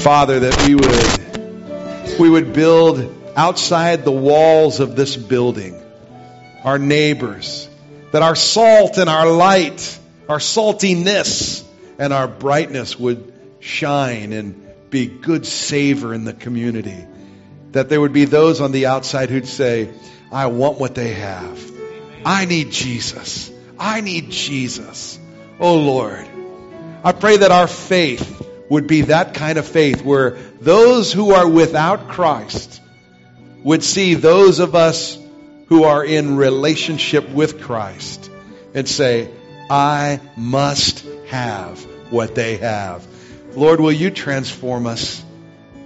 Father, that we would, we would build outside the walls of this building, our neighbors, that our salt and our light, our saltiness and our brightness would shine and be good savor in the community. That there would be those on the outside who'd say, I want what they have. I need Jesus. I need Jesus. Oh Lord, I pray that our faith would be that kind of faith where those who are without Christ would see those of us who are in relationship with Christ and say, I must have what they have. Lord, will you transform us?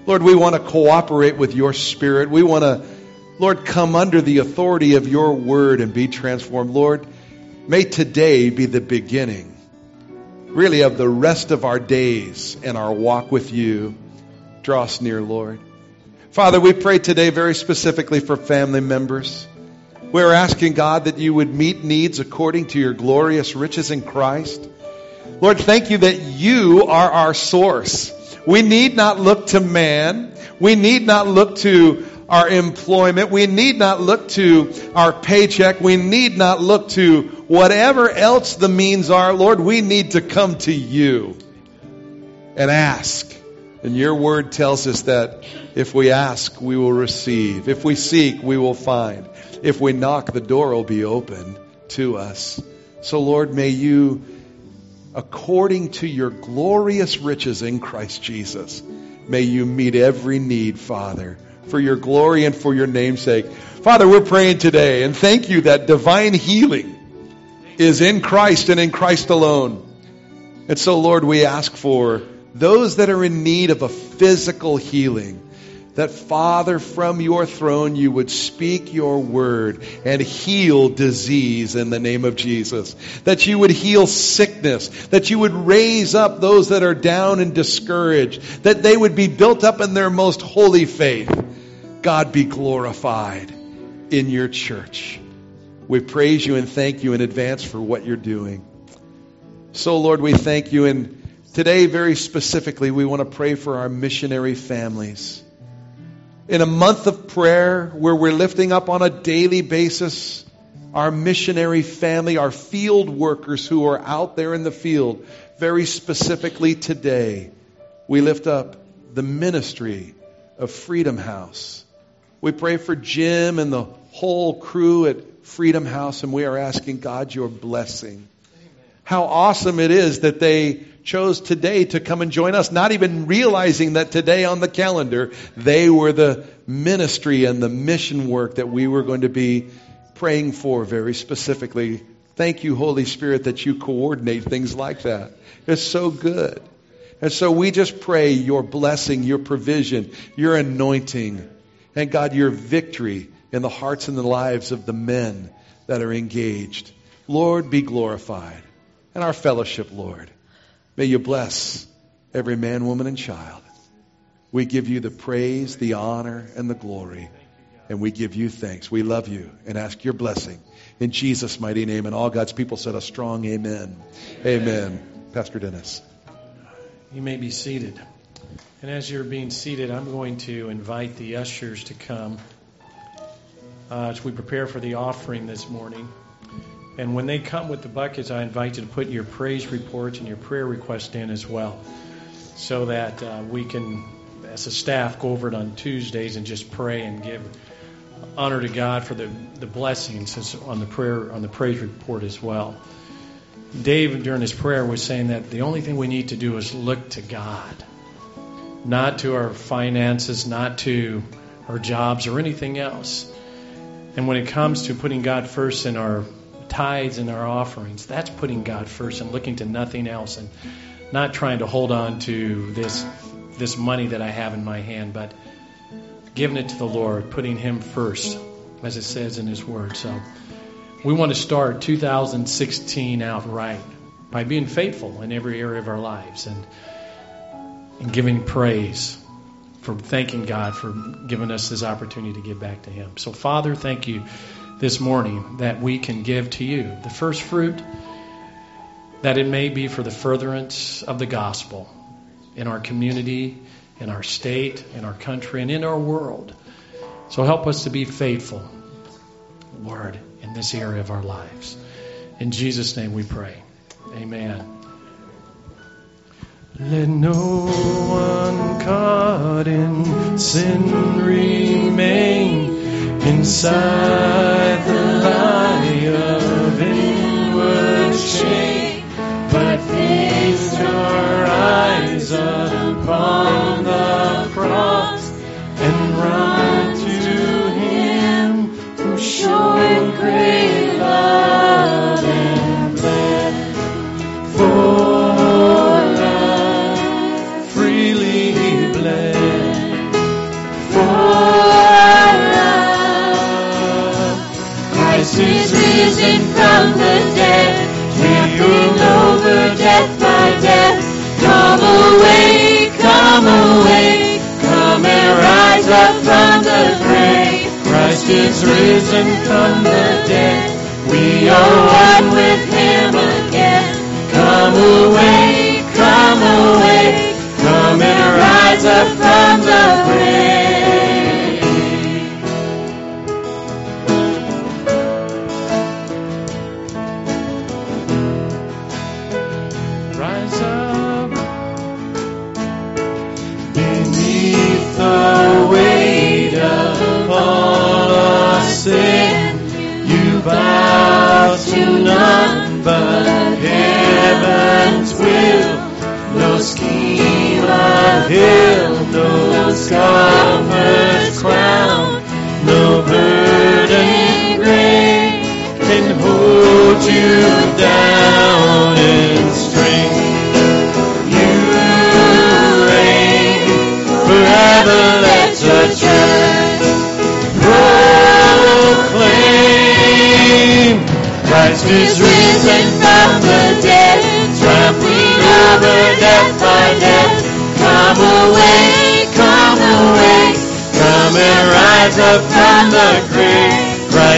Lord, we want to cooperate with your spirit. We want to, Lord, come under the authority of your word and be transformed. Lord, may today be the beginning, really, of the rest of our days and our walk with you. Draw us near, Lord. Father, we pray today very specifically for family members. We're asking God that you would meet needs according to your glorious riches in Christ. Lord, thank you that you are our source. We need not look to man. We need not look to our employment. We need not look to our paycheck. We need not look to whatever else the means are. Lord, we need to come to you and ask. And your word tells us that if we ask, we will receive. If we seek, we will find. If we knock, the door will be open to us. So, Lord, may you according to your glorious riches in Christ Jesus. May you meet every need, Father, for your glory and for your namesake. Father, we're praying today and thank you that divine healing is in Christ and in Christ alone. And so, Lord, we ask for those that are in need of a physical healing that Father, from your throne, you would speak your word and heal disease in the name of Jesus. That you would heal sickness. That you would raise up those that are down and discouraged. That they would be built up in their most holy faith. God be glorified in your church. We praise you and thank you in advance for what you're doing. So, Lord, we thank you. And today, very specifically, we want to pray for our missionary families in a month of prayer where we're lifting up on a daily basis our missionary family, our field workers who are out there in the field. Very specifically today, we lift up the ministry of Freedom House. We pray for Jim and the whole crew at Freedom House, and we are asking God your blessing. How awesome it is that they chose today to come and join us, not even realizing that today on the calendar, they were the ministry and the mission work that we were going to be praying for very specifically. Thank you, Holy Spirit, that you coordinate things like that. It's so good. And so we just pray your blessing, your provision, your anointing, and God, your victory in the hearts and the lives of the men that are engaged. Lord, be glorified. And our fellowship, Lord. May you bless every man, woman, and child. We give you the praise, the honor, and the glory. And we give you thanks. We love you and ask your blessing in Jesus' mighty name. And all God's people said a strong amen. Amen. amen. Pastor Dennis. You may be seated. And as you're being seated, I'm going to invite the ushers to come uh, as we prepare for the offering this morning. And when they come with the buckets, I invite you to put your praise reports and your prayer requests in as well, so that uh, we can, as a staff, go over it on Tuesdays and just pray and give honor to God for the, the blessings on the prayer on the praise report as well. Dave, during his prayer, was saying that the only thing we need to do is look to God, not to our finances, not to our jobs or anything else. And when it comes to putting God first in our tithes and our offerings. That's putting God first and looking to nothing else and not trying to hold on to this this money that I have in my hand, but giving it to the Lord, putting him first, as it says in his word. So we want to start 2016 out right by being faithful in every area of our lives and and giving praise for thanking God for giving us this opportunity to give back to him. So Father, thank you this morning that we can give to you. The first fruit, that it may be for the furtherance of the gospel in our community in our state, in our country, and in our world. So help us to be faithful, Lord, in this area of our lives. In Jesus' name we pray. Amen. Let no one caught in sin remain inside the lie of inward shame, but feast your eyes upon the cross and run to Him who showed great from the grave. Christ is risen from the dead. We are one with Him again. Come away, come away, come and rise up from the grave.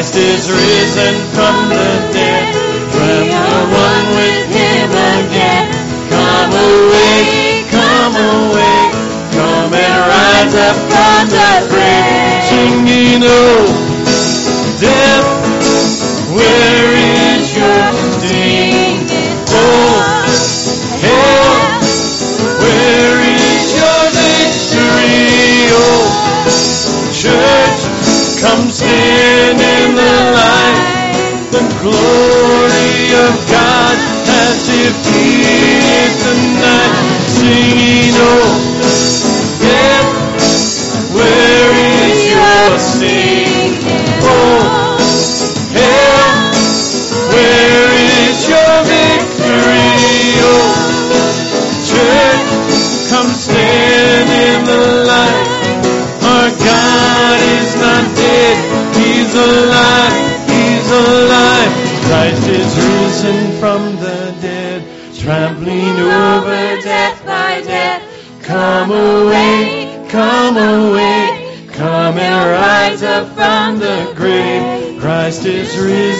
Christ is risen from the dead, we are one with Him again. Come away, come away, come and rise up from the grave. Singing, oh, death,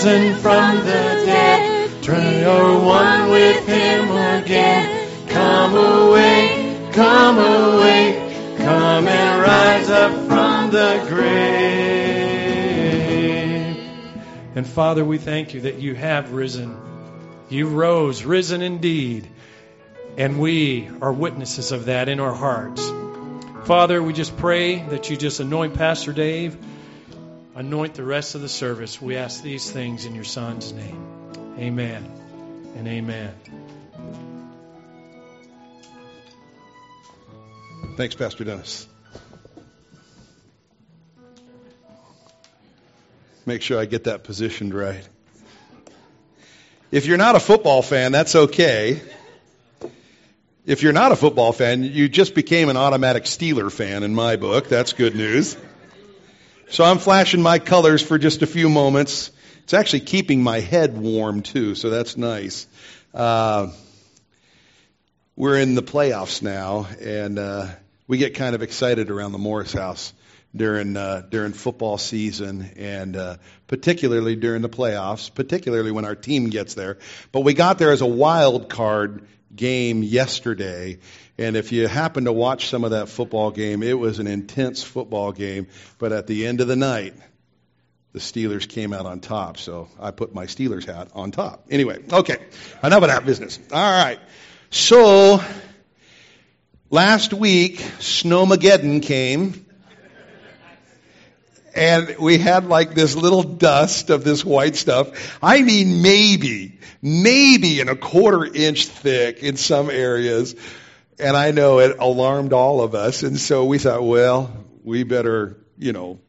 risen from the dead, we are one with Him again. Come away, come away, come and rise up from the grave. And Father, we thank you that you have risen. You rose, risen indeed. And we are witnesses of that in our hearts. Father, we just pray that you just anoint Pastor Dave, anoint the rest of the service. We ask these things in your Son's name. Amen and amen. Thanks, Pastor Dennis. Make sure I get that positioned right. If you're not a football fan, that's okay. If you're not a football fan, you just became an automatic Steeler fan in my book. That's good news. So I'm flashing my colors for just a few moments. It's actually keeping my head warm too, so that's nice. Uh, we're in the playoffs now, and uh, we get kind of excited around the Morris House during uh, during football season, and uh, particularly during the playoffs, particularly when our team gets there. But we got there as a wild card game yesterday. And if you happen to watch some of that football game, it was an intense football game. But at the end of the night, the Steelers came out on top. So I put my Steelers hat on top. Anyway, okay. Enough of that business. All right. So last week, Snowmageddon came. And we had like this little dust of this white stuff. I mean, maybe, maybe in a quarter inch thick in some areas. And I know it alarmed all of us. And so we thought, well, we better, you know,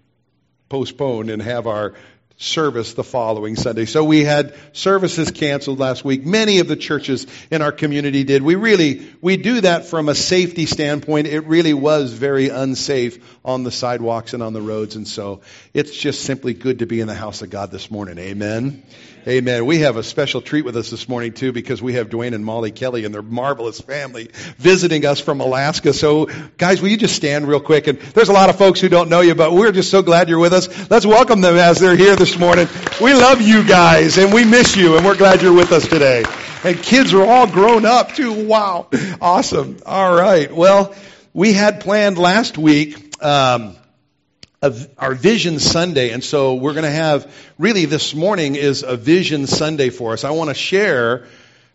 postpone and have our service the following Sunday. So we had services canceled last week. Many of the churches in our community did. We really, we do that from a safety standpoint. It really was very unsafe on the sidewalks and on the roads. And so it's just simply good to be in the house of God this morning. Amen. Amen. We have a special treat with us this morning too because we have Dwayne and Molly Kelly and their marvelous family visiting us from Alaska. So guys, will you just stand real quick? And there's a lot of folks who don't know you, but we're just so glad you're with us. Let's welcome them as they're here this morning. We love you guys and we miss you and we're glad you're with us today. And kids are all grown up too. Wow. Awesome. All right. Well, we had planned last week, um, of our Vision Sunday. And so we're going to have, really this morning is a Vision Sunday for us. I want to share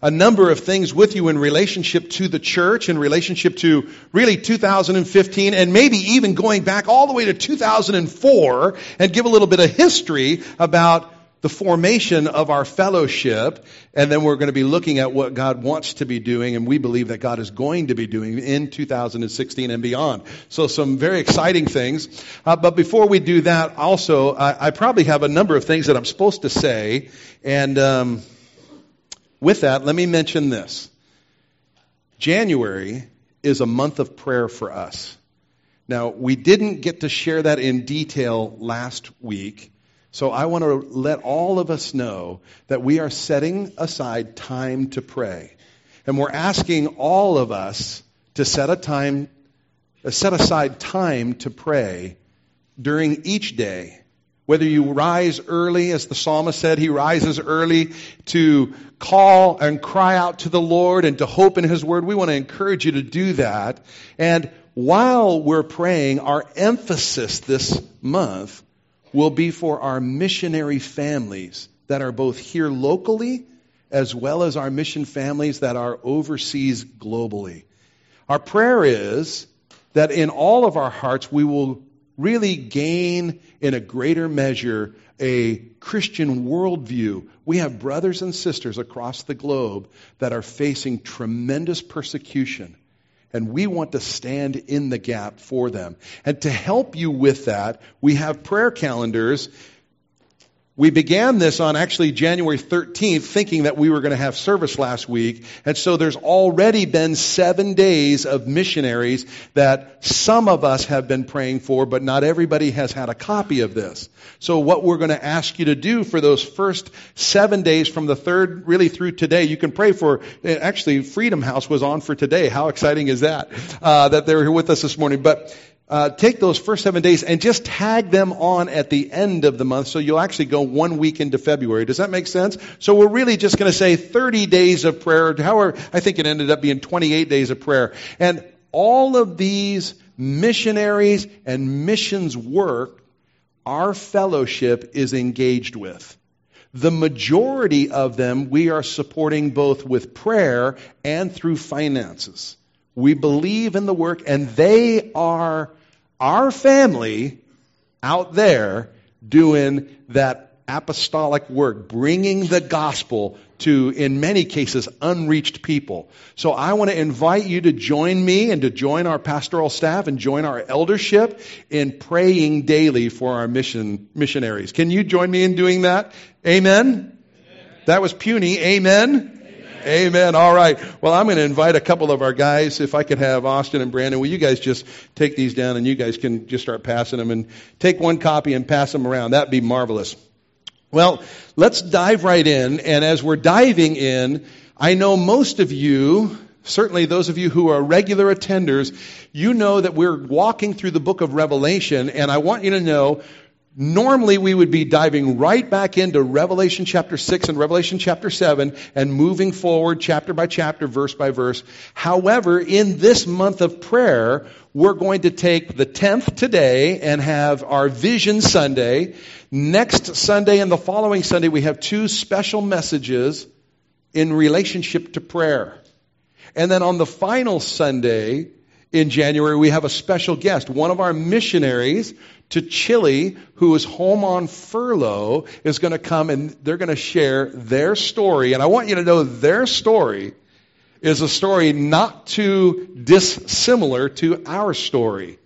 a number of things with you in relationship to the church, in relationship to really 2015, and maybe even going back all the way to 2004 and give a little bit of history about the formation of our fellowship, and then we're going to be looking at what God wants to be doing, and we believe that God is going to be doing in 2016 and beyond. So, some very exciting things. Uh, but before we do that, also, I, I, probably have a number of things that I'm supposed to say, and um, with that, let me mention this. January is a month of prayer for us. Now, we didn't get to share that in detail last week. So I want to let all of us know that we are setting aside time to pray. And we're asking all of us to set a time uh, set aside time to pray during each day. Whether you rise early, as the psalmist said, he rises early to call and cry out to the Lord and to hope in his word. We want to encourage you to do that. And while we're praying, our emphasis this month will be for our missionary families that are both here locally as well as our mission families that are overseas globally. Our prayer is that in all of our hearts we will really gain in a greater measure a Christian worldview. We have brothers and sisters across the globe that are facing tremendous persecution and we want to stand in the gap for them. And to help you with that, we have prayer calendars we began this on actually January 13th, thinking that we were going to have service last week. And so there's already been seven days of missionaries that some of us have been praying for, but not everybody has had a copy of this. So what we're going to ask you to do for those first seven days from the third really through today, you can pray for, actually Freedom House was on for today. How exciting is that? Uh, that they're here with us this morning. But uh, take those first seven days and just tag them on at the end of the month so you'll actually go one week into February. Does that make sense? So we're really just going to say 30 days of prayer. However, I think it ended up being 28 days of prayer. And all of these missionaries and missions work, our fellowship is engaged with. The majority of them we are supporting both with prayer and through finances. We believe in the work, and they are our family out there doing that apostolic work, bringing the gospel to, in many cases, unreached people. So I want to invite you to join me and to join our pastoral staff and join our eldership in praying daily for our mission, missionaries. Can you join me in doing that? Amen? Amen. That was puny. Amen. Amen. All right. Well, I'm going to invite a couple of our guys. If I could have Austin and Brandon, will you guys just take these down and you guys can just start passing them and take one copy and pass them around. That'd be marvelous. Well, let's dive right in. And as we're diving in, I know most of you, certainly those of you who are regular attenders, you know that we're walking through the book of Revelation. And I want you to know Normally, we would be diving right back into Revelation chapter 6 and Revelation chapter 7 and moving forward chapter by chapter, verse by verse. However, in this month of prayer, we're going to take the 10th today and have our Vision Sunday. Next Sunday and the following Sunday, we have two special messages in relationship to prayer. And then on the final Sunday in January, we have a special guest. One of our missionaries to Chile, who is home on furlough, is going to come and they're going to share their story. And I want you to know their story is a story not too dissimilar to our story.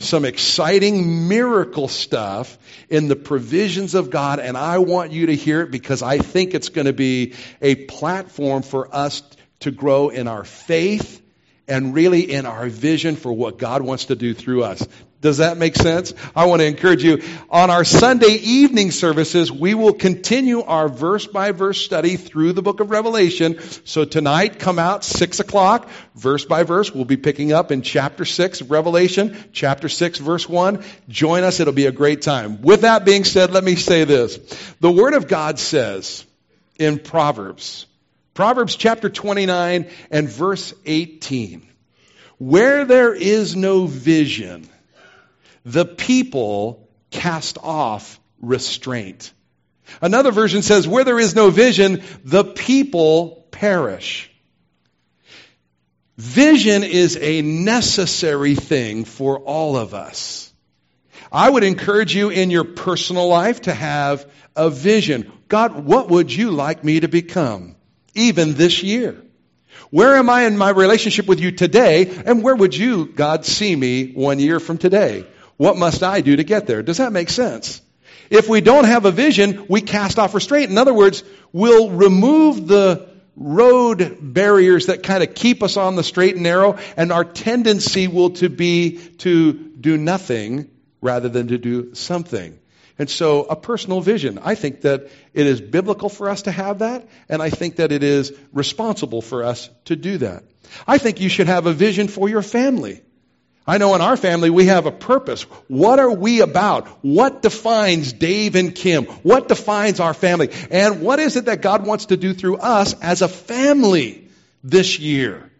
Some exciting miracle stuff in the provisions of God, and I want you to hear it because I think it's going to be a platform for us to grow in our faith and really in our vision for what God wants to do through us. Does that make sense? I want to encourage you. On our Sunday evening services, we will continue our verse by verse study through the book of Revelation. So tonight, come out six o'clock, verse by verse. We'll be picking up in chapter six, of Revelation, chapter six, verse one. Join us. It'll be a great time. With that being said, let me say this. The Word of God says in Proverbs, Proverbs chapter 29 and verse 18, where there is no vision, the people cast off restraint. Another version says, where there is no vision, the people perish. Vision is a necessary thing for all of us. I would encourage you in your personal life to have a vision. God, what would you like me to become? Even this year. Where am I in my relationship with you today? And where would you, God, see me one year from today? What must I do to get there? Does that make sense? If we don't have a vision, we cast off restraint. In other words, we'll remove the road barriers that kind of keep us on the straight and narrow, and our tendency will to be to do nothing rather than to do something. And so a personal vision. I think that it is biblical for us to have that, and I think that it is responsible for us to do that. I think you should have a vision for your family. I know in our family we have a purpose. What are we about? What defines Dave and Kim? What defines our family? And what is it that God wants to do through us as a family this year?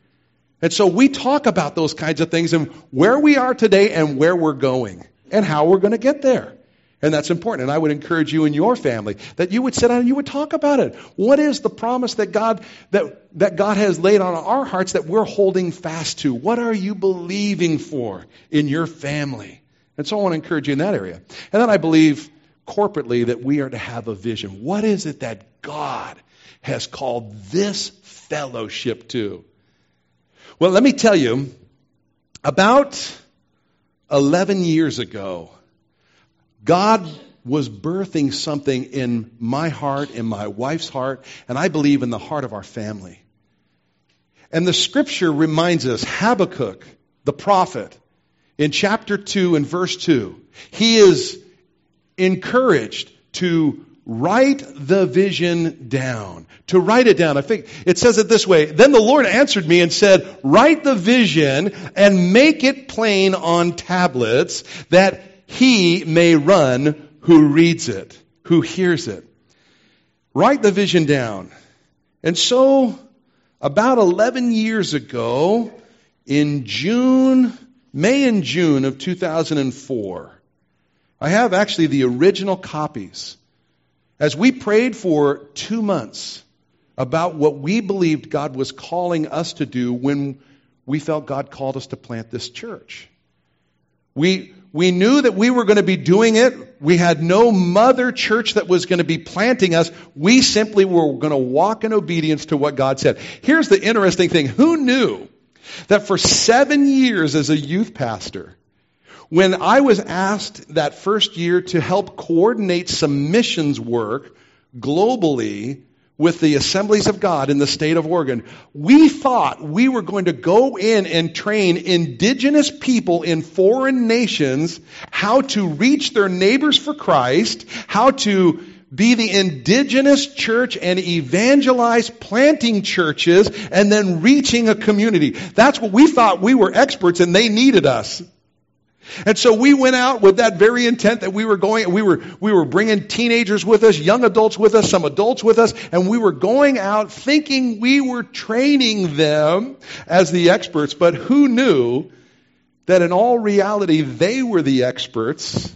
And so we talk about those kinds of things and where we are today and where we're going and how we're going to get there. And that's important. And I would encourage you and your family that you would sit down and you would talk about it. What is the promise that God that, that God has laid on our hearts that we're holding fast to? What are you believing for in your family? And so I want to encourage you in that area. And then I believe corporately that we are to have a vision. What is it that God has called this fellowship to? Well, let me tell you, about 11 years ago, God was birthing something in my heart, in my wife's heart, and I believe in the heart of our family. And the scripture reminds us Habakkuk, the prophet, in chapter 2 and verse 2, he is encouraged to write the vision down. To write it down. I think it says it this way. Then the Lord answered me and said, write the vision and make it plain on tablets that he may run who reads it, who hears it. Write the vision down. And so, about 11 years ago, in June, May and June of 2004, I have actually the original copies. As we prayed for two months about what we believed God was calling us to do when we felt God called us to plant this church. We, we knew that we were going to be doing it. We had no mother church that was going to be planting us. We simply were going to walk in obedience to what God said. Here's the interesting thing. Who knew that for seven years as a youth pastor, when I was asked that first year to help coordinate some missions work globally with the assemblies of God in the state of Oregon, we thought we were going to go in and train indigenous people in foreign nations how to reach their neighbors for Christ, how to be the indigenous church and evangelize planting churches and then reaching a community. That's what we thought we were experts and they needed us. And so we went out with that very intent that we were going, we were, we were bringing teenagers with us, young adults with us, some adults with us, and we were going out thinking we were training them as the experts, but who knew that in all reality they were the experts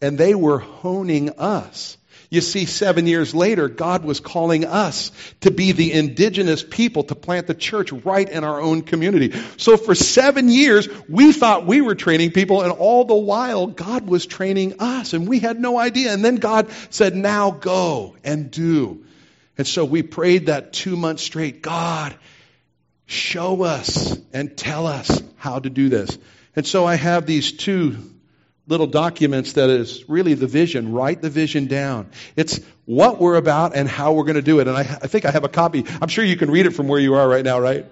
and they were honing us. You see, seven years later, God was calling us to be the indigenous people to plant the church right in our own community. So for seven years, we thought we were training people, and all the while, God was training us, and we had no idea. And then God said, Now go and do. And so we prayed that two months straight God, show us and tell us how to do this. And so I have these two little documents that is really the vision. Write the vision down. It's what we're about and how we're going to do it. And I, I, think I have a copy. I'm sure you can read it from where you are right now, right?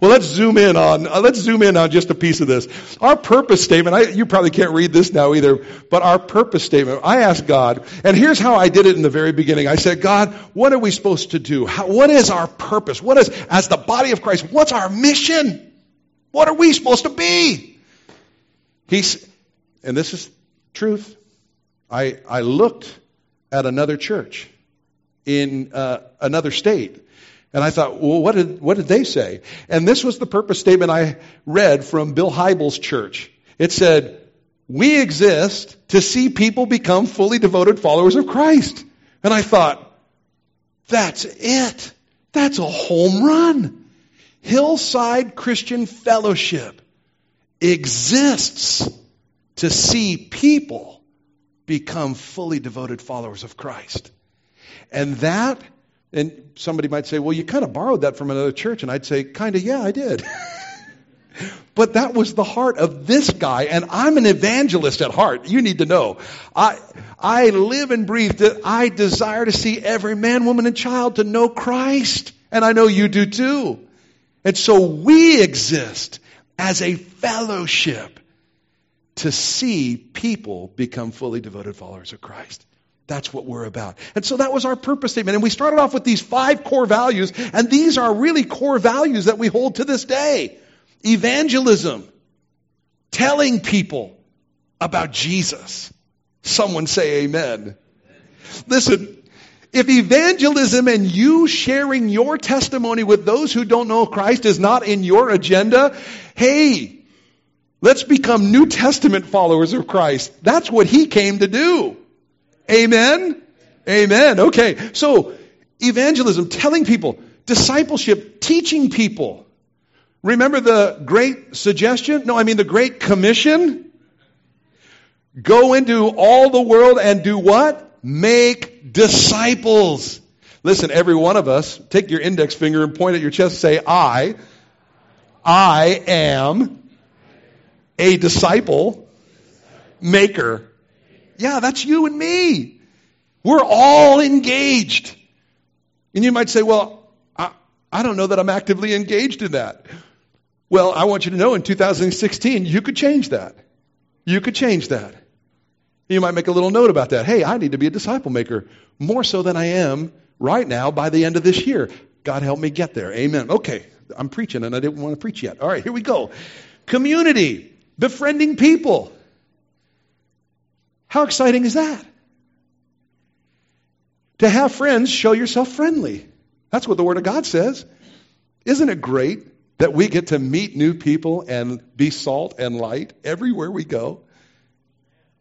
Well, let's zoom in on uh, let's zoom in on just a piece of this. Our purpose statement. I, you probably can't read this now either, but our purpose statement. I asked God, and here's how I did it in the very beginning. I said, God, what are we supposed to do? How, what is our purpose? What is as the body of Christ? What's our mission? What are we supposed to be? He's and this is truth, I, I looked at another church in uh, another state. And I thought, well, what did, what did they say? And this was the purpose statement I read from Bill Hybels' church. It said, We exist to see people become fully devoted followers of Christ. And I thought, that's it. That's a home run. Hillside Christian Fellowship exists to see people become fully devoted followers of Christ. And that, and somebody might say, well, you kind of borrowed that from another church. And I'd say, kind of, yeah, I did. but that was the heart of this guy. And I'm an evangelist at heart. You need to know. I, I live and breathe that I desire to see every man, woman, and child to know Christ. And I know you do too. And so we exist as a fellowship to see people become fully devoted followers of Christ. That's what we're about. And so that was our purpose statement. And we started off with these five core values, and these are really core values that we hold to this day. Evangelism, telling people about Jesus. Someone say amen. Listen, if evangelism and you sharing your testimony with those who don't know Christ is not in your agenda, hey, Let's become New Testament followers of Christ. That's what he came to do. Amen? Amen. Okay. So, evangelism, telling people, discipleship, teaching people. Remember the great suggestion? No, I mean the great commission? Go into all the world and do what? Make disciples. Listen, every one of us, take your index finger and point at your chest, and say, I, I am a disciple maker. Yeah, that's you and me. We're all engaged. And you might say, well, I, I don't know that I'm actively engaged in that. Well, I want you to know in 2016, you could change that. You could change that. You might make a little note about that. Hey, I need to be a disciple maker more so than I am right now by the end of this year. God help me get there. Amen. Okay, I'm preaching and I didn't want to preach yet. All right, here we go. Community befriending people. How exciting is that? To have friends, show yourself friendly. That's what the Word of God says. Isn't it great that we get to meet new people and be salt and light everywhere we go?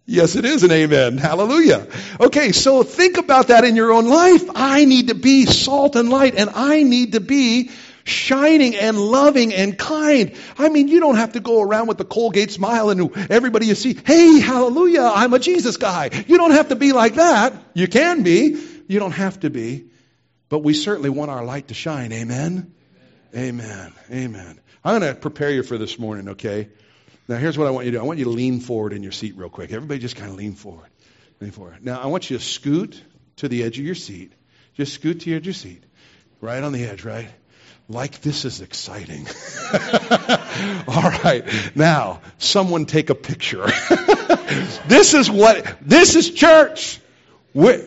Yes, it is an amen. Hallelujah. Okay, so think about that in your own life. I need to be salt and light, and I need to be shining and loving and kind. I mean, you don't have to go around with the Colgate smile and everybody you see, hey, hallelujah, I'm a Jesus guy. You don't have to be like that. You can be. You don't have to be. But we certainly want our light to shine. Amen? Amen. Amen. I'm going to prepare you for this morning, okay? Now, here's what I want you to do. I want you to lean forward in your seat real quick. Everybody just kind of lean forward. Lean forward. Now, I want you to scoot to the edge of your seat. Just scoot to the edge of your seat. Right on the edge, right? Like this is exciting. All right. Now, someone take a picture. this is what, this is church. we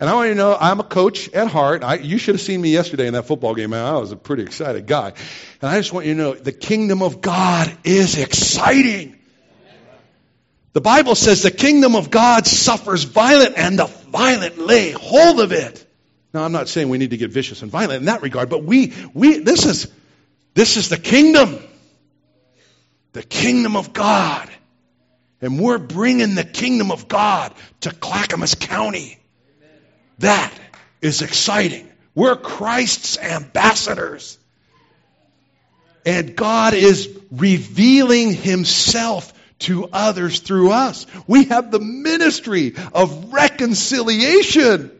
and I want you to know I'm a coach at heart. I, you should have seen me yesterday in that football game. man. I was a pretty excited guy. And I just want you to know the kingdom of God is exciting. The Bible says the kingdom of God suffers violent and the violent lay hold of it. Now, I'm not saying we need to get vicious and violent in that regard, but we, we, this is, this is the kingdom. The kingdom of God. And we're bringing the kingdom of God to Clackamas County. That is exciting. We're Christ's ambassadors. And God is revealing himself to others through us. We have the ministry of reconciliation.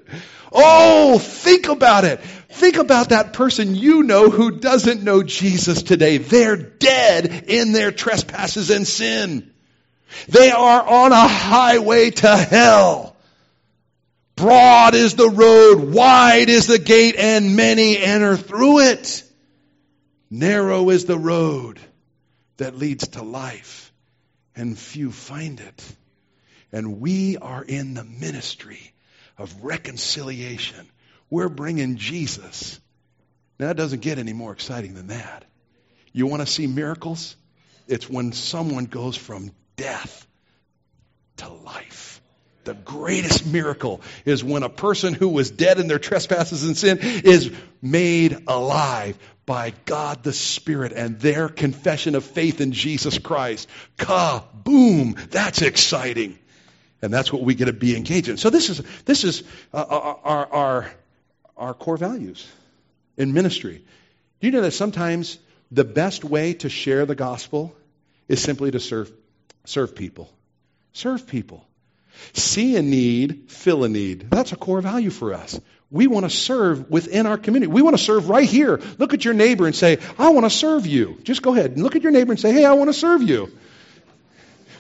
Oh, think about it. Think about that person you know who doesn't know Jesus today. They're dead in their trespasses and sin. They are on a highway to hell. Broad is the road, wide is the gate, and many enter through it. Narrow is the road that leads to life, and few find it. And we are in the ministry of reconciliation. We're bringing Jesus. Now, that doesn't get any more exciting than that. You want to see miracles? It's when someone goes from death to life. The greatest miracle is when a person who was dead in their trespasses and sin is made alive by God the Spirit and their confession of faith in Jesus Christ. Ka-boom! That's exciting. And that's what we get to be engaged in. So this is, this is uh, uh, our, our, our core values in ministry. Do you know that sometimes the best way to share the gospel is simply to serve, serve people? Serve people. See a need, fill a need. That's a core value for us. We want to serve within our community. We want to serve right here. Look at your neighbor and say, I want to serve you. Just go ahead and look at your neighbor and say, Hey, I want to serve you.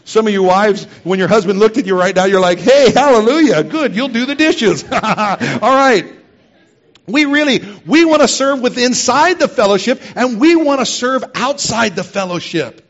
Some of you wives, when your husband looked at you right now, you're like, hey, hallelujah, good, you'll do the dishes. All right. We really, we want to serve with inside the fellowship and we want to serve outside the fellowship.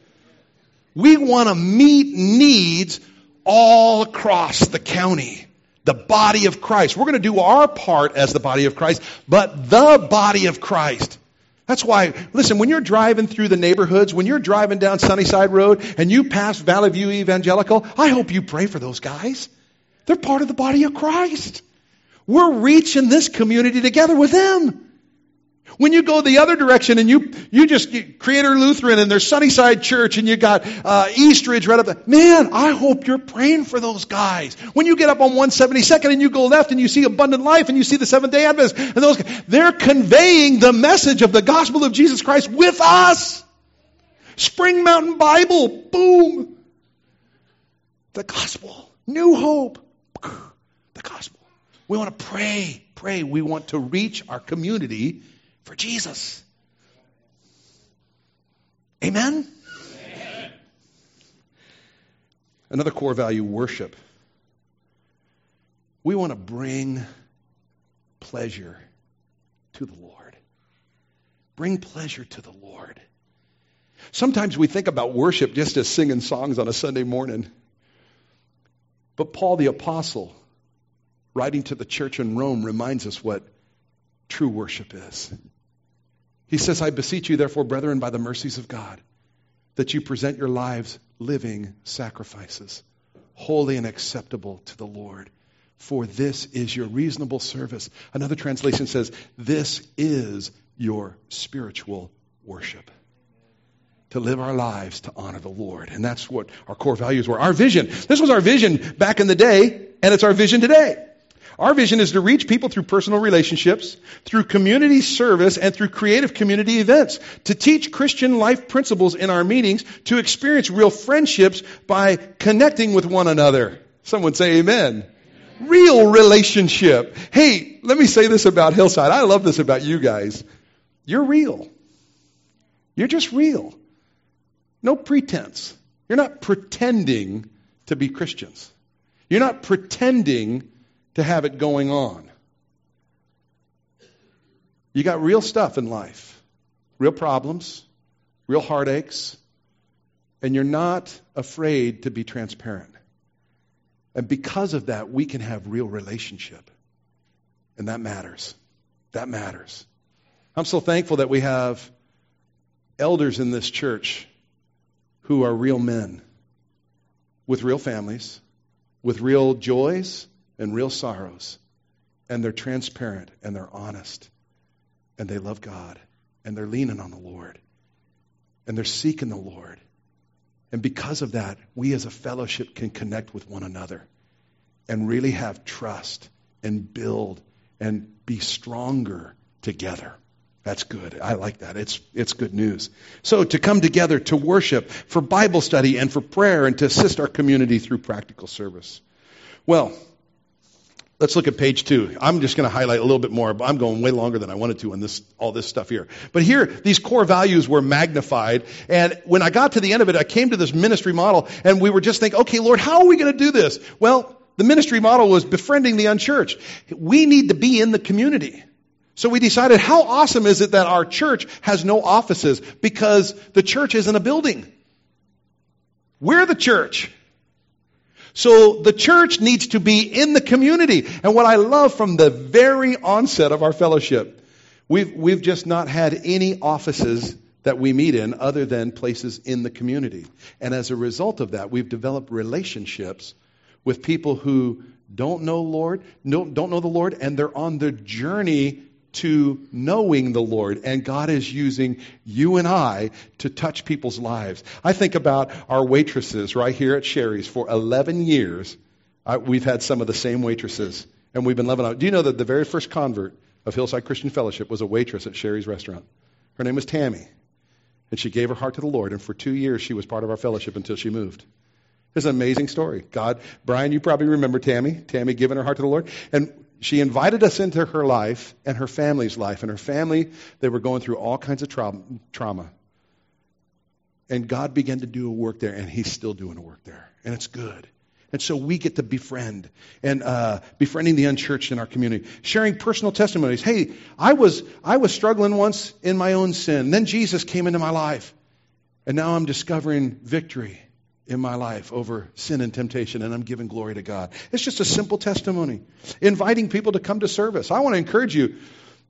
We want to meet needs all across the county. The body of Christ. We're going to do our part as the body of Christ, but the body of Christ. That's why, listen, when you're driving through the neighborhoods, when you're driving down Sunnyside Road and you pass Valley View Evangelical, I hope you pray for those guys. They're part of the body of Christ. We're reaching this community together with them. When you go the other direction and you, you just Creator Lutheran and there's Sunnyside Church and you got uh, Eastridge right up there. Man, I hope you're praying for those guys. When you get up on 172nd and you go left and you see Abundant Life and you see the Seventh Day Adventists and those, they're conveying the message of the gospel of Jesus Christ with us. Spring Mountain Bible, boom. The gospel, new hope, the gospel. We want to pray, pray. We want to reach our community for Jesus. Amen? Amen? Another core value worship. We want to bring pleasure to the Lord. Bring pleasure to the Lord. Sometimes we think about worship just as singing songs on a Sunday morning. But Paul the Apostle, writing to the church in Rome, reminds us what true worship is. He says, I beseech you, therefore, brethren, by the mercies of God, that you present your lives living sacrifices, holy and acceptable to the Lord. For this is your reasonable service. Another translation says, This is your spiritual worship. To live our lives to honor the Lord. And that's what our core values were. Our vision. This was our vision back in the day, and it's our vision today. Our vision is to reach people through personal relationships, through community service, and through creative community events. To teach Christian life principles in our meetings, to experience real friendships by connecting with one another. Someone say amen. Real relationship. Hey, let me say this about Hillside. I love this about you guys. You're real. You're just real. No pretense. You're not pretending to be Christians. You're not pretending to have it going on. You got real stuff in life, real problems, real heartaches, and you're not afraid to be transparent. And because of that, we can have real relationship. And that matters. That matters. I'm so thankful that we have elders in this church who are real men with real families, with real joys and real sorrows. And they're transparent and they're honest. And they love God. And they're leaning on the Lord. And they're seeking the Lord. And because of that, we as a fellowship can connect with one another and really have trust and build and be stronger together. That's good. I like that. It's, it's good news. So to come together to worship, for Bible study, and for prayer, and to assist our community through practical service. Well, let's look at page two. I'm just going to highlight a little bit more, but I'm going way longer than I wanted to on this, all this stuff here. But here, these core values were magnified. And when I got to the end of it, I came to this ministry model, and we were just thinking, okay, Lord, how are we going to do this? Well, the ministry model was befriending the unchurched. We need to be in the community. So we decided how awesome is it that our church has no offices because the church isn't a building. We're the church. So the church needs to be in the community. And what I love from the very onset of our fellowship, we've, we've just not had any offices that we meet in other than places in the community. And as a result of that, we've developed relationships with people who don't know Lord, don't don't know the Lord, and they're on the journey to knowing the Lord. And God is using you and I to touch people's lives. I think about our waitresses right here at Shari's for 11 years. I, we've had some of the same waitresses, and we've been loving them. Do you know that the very first convert of Hillside Christian Fellowship was a waitress at Shari's restaurant? Her name was Tammy. And she gave her heart to the Lord, and for two years she was part of our fellowship until she moved. It's an amazing story. God, Brian, you probably remember Tammy. Tammy giving her heart to the Lord. And she invited us into her life and her family's life. And her family, they were going through all kinds of trauma. And God began to do a work there, and He's still doing a work there. And it's good. And so we get to befriend and uh, befriending the unchurched in our community, sharing personal testimonies. Hey, I was I was struggling once in my own sin. Then Jesus came into my life, and now I'm discovering victory in my life over sin and temptation, and I'm giving glory to God. It's just a simple testimony. Inviting people to come to service. I want to encourage you.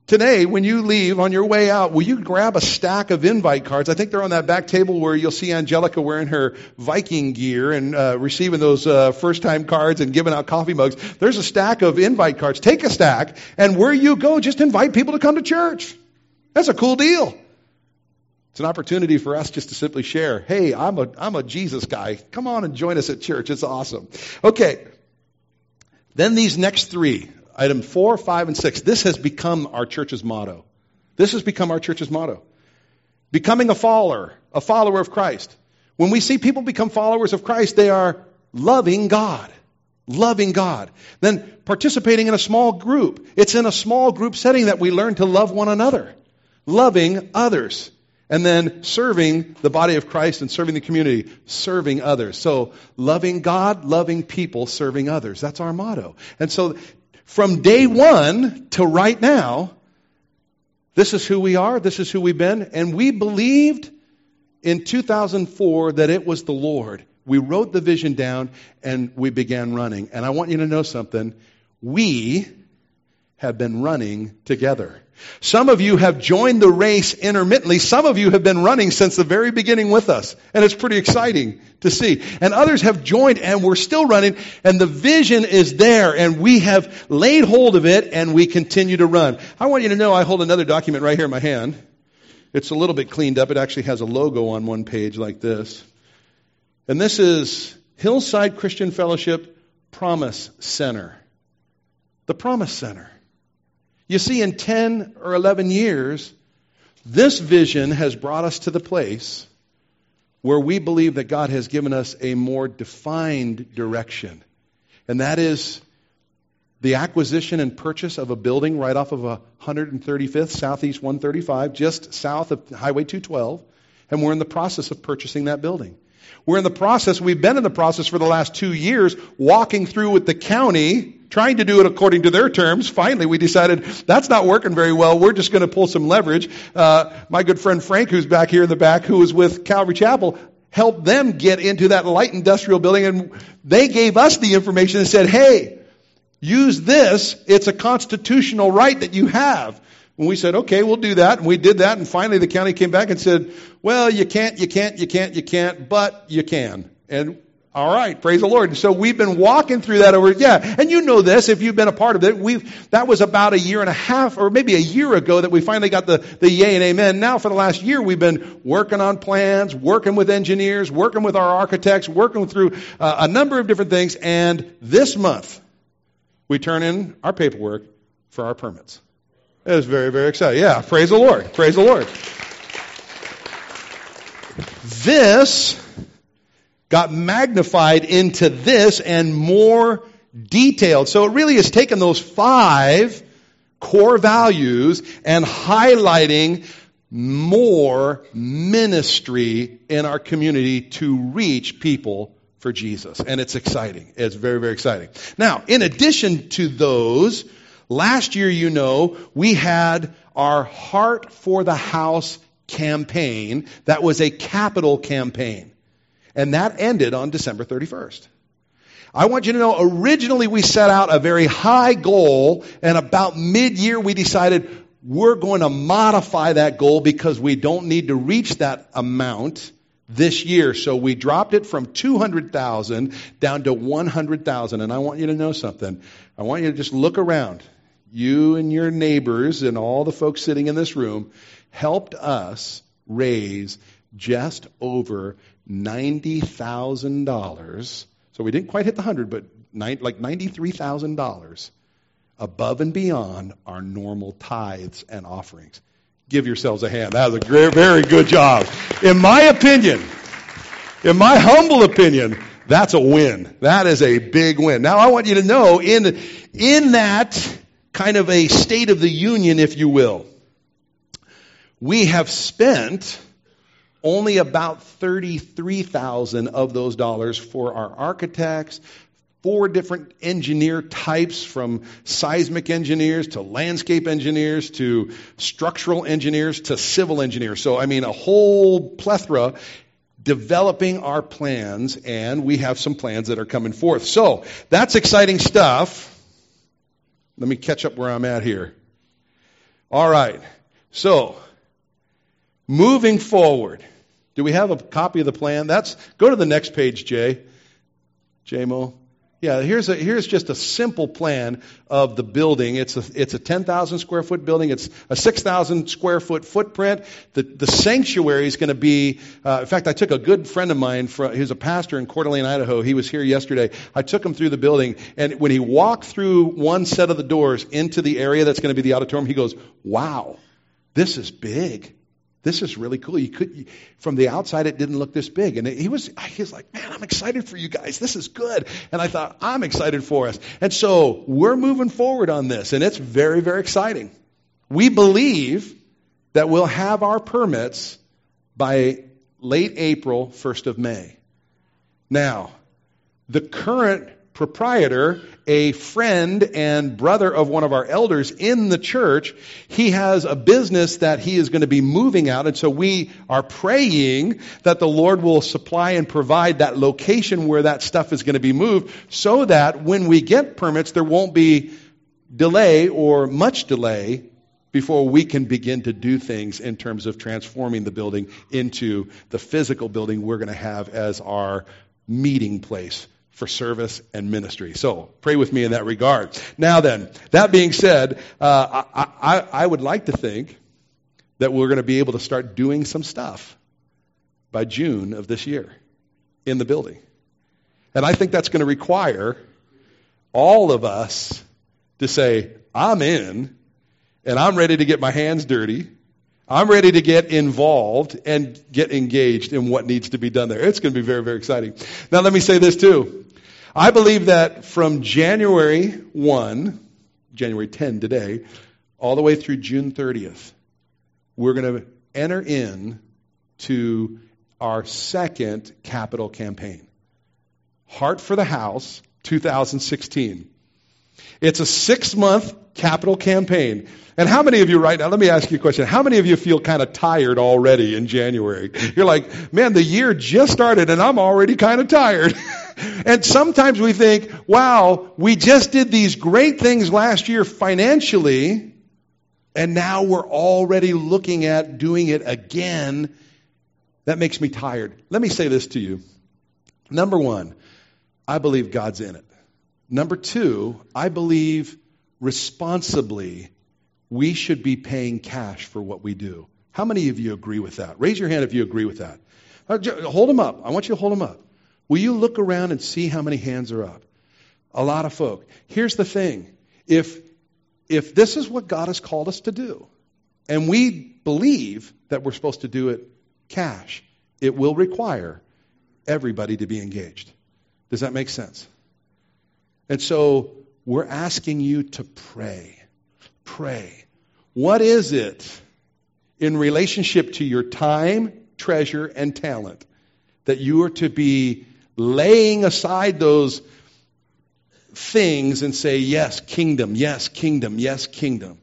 Today, when you leave on your way out, will you grab a stack of invite cards? I think they're on that back table where you'll see Angelica wearing her Viking gear and uh, receiving those uh, first time cards and giving out coffee mugs. There's a stack of invite cards. Take a stack, and where you go, just invite people to come to church. That's a cool deal. It's an opportunity for us just to simply share, hey, I'm a, I'm a Jesus guy. Come on and join us at church. It's awesome. Okay. Then these next three, item four, five, and six, this has become our church's motto. This has become our church's motto. Becoming a follower, a follower of Christ. When we see people become followers of Christ, they are loving God. Loving God. Then participating in a small group. It's in a small group setting that we learn to love one another. Loving others. And then serving the body of Christ and serving the community, serving others. So loving God, loving people, serving others. That's our motto. And so from day one to right now, this is who we are, this is who we've been, and we believed in 2004 that it was the Lord. We wrote the vision down and we began running. And I want you to know something. We have been running together. Some of you have joined the race intermittently. Some of you have been running since the very beginning with us. And it's pretty exciting to see. And others have joined and we're still running and the vision is there and we have laid hold of it and we continue to run. I want you to know I hold another document right here in my hand. It's a little bit cleaned up. It actually has a logo on one page like this. And this is Hillside Christian Fellowship Promise Center. The Promise Center. You see, in 10 or 11 years, this vision has brought us to the place where we believe that God has given us a more defined direction. And that is the acquisition and purchase of a building right off of 135th Southeast 135, just south of Highway 212. And we're in the process of purchasing that building. We're in the process, we've been in the process for the last two years, walking through with the county, trying to do it according to their terms. Finally, we decided that's not working very well. We're just going to pull some leverage. Uh, my good friend Frank, who's back here in the back, who was with Calvary Chapel, helped them get into that light industrial building, and they gave us the information and said, hey, use this. It's a constitutional right that you have. And we said, okay, we'll do that. And we did that. And finally the county came back and said, well, you can't, you can't, you can't, you can't, but you can. And All right, praise the Lord. So we've been walking through that over, yeah, and you know this if you've been a part of it. We've that was about a year and a half, or maybe a year ago, that we finally got the the yay and amen. Now for the last year, we've been working on plans, working with engineers, working with our architects, working through uh, a number of different things. And this month, we turn in our paperwork for our permits. It was very, very exciting. Yeah, praise the Lord. Praise the Lord. This got magnified into this and more detailed. So it really has taken those five core values and highlighting more ministry in our community to reach people for Jesus. And it's exciting. It's very, very exciting. Now, in addition to those, last year, you know, we had our Heart for the House campaign. That was a capital campaign. And that ended on December 31st. I want you to know originally we set out a very high goal, and about mid year we decided we're going to modify that goal because we don't need to reach that amount this year. So we dropped it from 200,000 down to 100,000. And I want you to know something. I want you to just look around. You and your neighbors and all the folks sitting in this room helped us raise just over $90,000. So we didn't quite hit the 100, but nine, like $93,000 above and beyond our normal tithes and offerings. Give yourselves a hand. That was a great, very good job. In my opinion, in my humble opinion, that's a win. That is a big win. Now I want you to know in, in that kind of a state of the union, if you will, we have spent only about 33,000 of those dollars for our architects, four different engineer types from seismic engineers to landscape engineers to structural engineers to civil engineers. So, I mean, a whole plethora developing our plans, and we have some plans that are coming forth. So, that's exciting stuff. Let me catch up where I'm at here. All right. So, moving forward. Do we have a copy of the plan? That's go to the next page, Jay. JMO. Yeah, here's a here's just a simple plan of the building. It's a it's a 10,000 square foot building. It's a 6,000 square foot footprint. The the sanctuary is going to be. Uh, in fact, I took a good friend of mine. From, he a pastor in Coeur d'Alene, Idaho. He was here yesterday. I took him through the building, and when he walked through one set of the doors into the area that's going to be the auditorium, he goes, "Wow, this is big." This is really cool. You could, from the outside, it didn't look this big. And he was, he was like, man, I'm excited for you guys. This is good. And I thought, I'm excited for us. And so we're moving forward on this, and it's very, very exciting. We believe that we'll have our permits by late April, 1st of May. Now, the current proprietor, a friend and brother of one of our elders in the church, he has a business that he is going to be moving out. And so we are praying that the Lord will supply and provide that location where that stuff is going to be moved so that when we get permits, there won't be delay or much delay before we can begin to do things in terms of transforming the building into the physical building we're going to have as our meeting place for service and ministry. So pray with me in that regard. Now then, that being said, uh, I, I, I would like to think that we're going to be able to start doing some stuff by June of this year in the building. And I think that's going to require all of us to say, I'm in and I'm ready to get my hands dirty I'm ready to get involved and get engaged in what needs to be done there. It's going to be very, very exciting. Now, let me say this too. I believe that from January 1, January 10 today, all the way through June 30th, we're going to enter in to our second capital campaign. Heart for the House 2016. It's a six month capital campaign. And how many of you right now, let me ask you a question. How many of you feel kind of tired already in January? You're like, man, the year just started and I'm already kind of tired. and sometimes we think, wow, we just did these great things last year financially, and now we're already looking at doing it again. That makes me tired. Let me say this to you. Number one, I believe God's in it. Number two, I believe responsibly we should be paying cash for what we do. How many of you agree with that? Raise your hand if you agree with that. Uh, hold them up. I want you to hold them up. Will you look around and see how many hands are up? A lot of folk. Here's the thing. If if this is what God has called us to do, and we believe that we're supposed to do it cash, it will require everybody to be engaged. Does that make sense? And so we're asking you to pray. Pray. What is it in relationship to your time, treasure, and talent that you are to be laying aside those things and say, Yes, kingdom, yes, kingdom, yes, kingdom?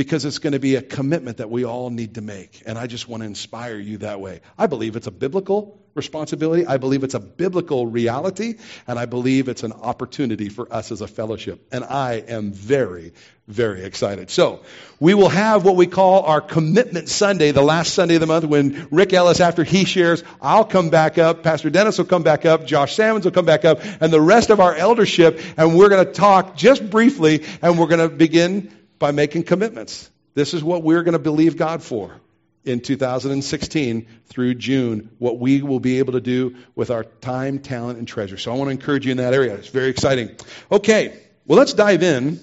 because it's going to be a commitment that we all need to make. And I just want to inspire you that way. I believe it's a biblical responsibility. I believe it's a biblical reality. And I believe it's an opportunity for us as a fellowship. And I am very, very excited. So we will have what we call our commitment Sunday, the last Sunday of the month when Rick Ellis, after he shares, I'll come back up. Pastor Dennis will come back up. Josh Salmons will come back up and the rest of our eldership. And we're going to talk just briefly and we're going to begin by making commitments. This is what we're going to believe God for in 2016 through June, what we will be able to do with our time, talent, and treasure. So I want to encourage you in that area. It's very exciting. Okay, well, let's dive in.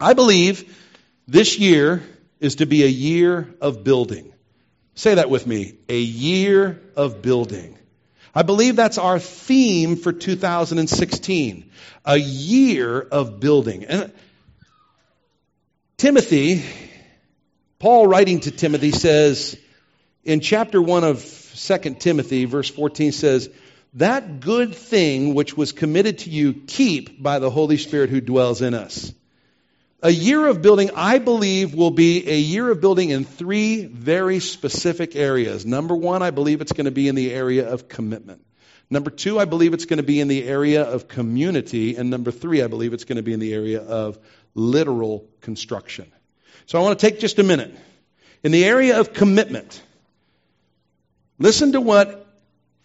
I believe this year is to be a year of building. Say that with me a year of building. I believe that's our theme for 2016 a year of building. And Timothy, Paul writing to Timothy says in chapter 1 of 2 Timothy, verse 14 says, That good thing which was committed to you, keep by the Holy Spirit who dwells in us. A year of building, I believe, will be a year of building in three very specific areas. Number one, I believe it's going to be in the area of commitment. Number two, I believe it's going to be in the area of community. And number three, I believe it's going to be in the area of literal construction. So I want to take just a minute. In the area of commitment, listen to what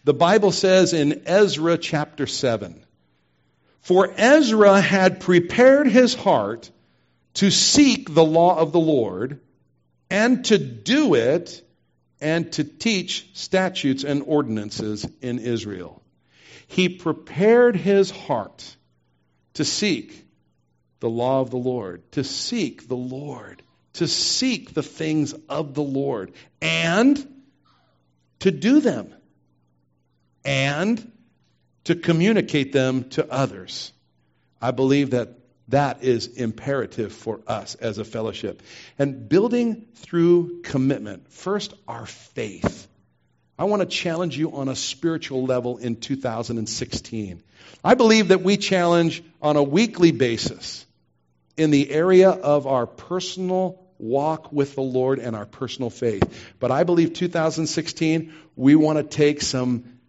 the Bible says in Ezra chapter 7. For Ezra had prepared his heart to seek the law of the Lord and to do it and to teach statutes and ordinances in Israel. He prepared his heart to seek the law of the Lord, to seek the Lord, to seek the things of the Lord, and to do them, and to communicate them to others. I believe that that is imperative for us as a fellowship. And building through commitment. First, our faith. I want to challenge you on a spiritual level in 2016. I believe that we challenge on a weekly basis in the area of our personal walk with the Lord and our personal faith. But I believe 2016, we want to take some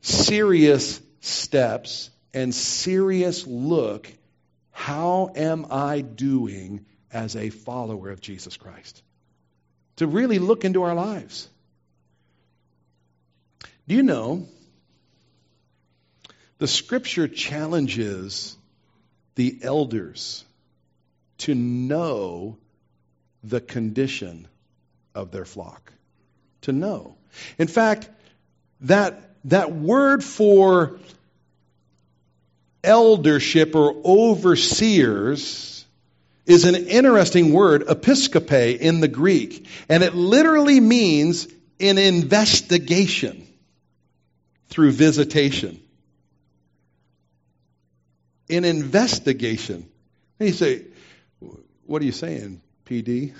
serious steps and serious look. How am I doing as a follower of Jesus Christ? To really look into our lives. Do you know the scripture challenges the elders to know the condition of their flock. To know. In fact, that, that word for eldership or overseers is an interesting word, episkope in the Greek. And it literally means an investigation through visitation. An investigation. And you say, what are you saying, PD?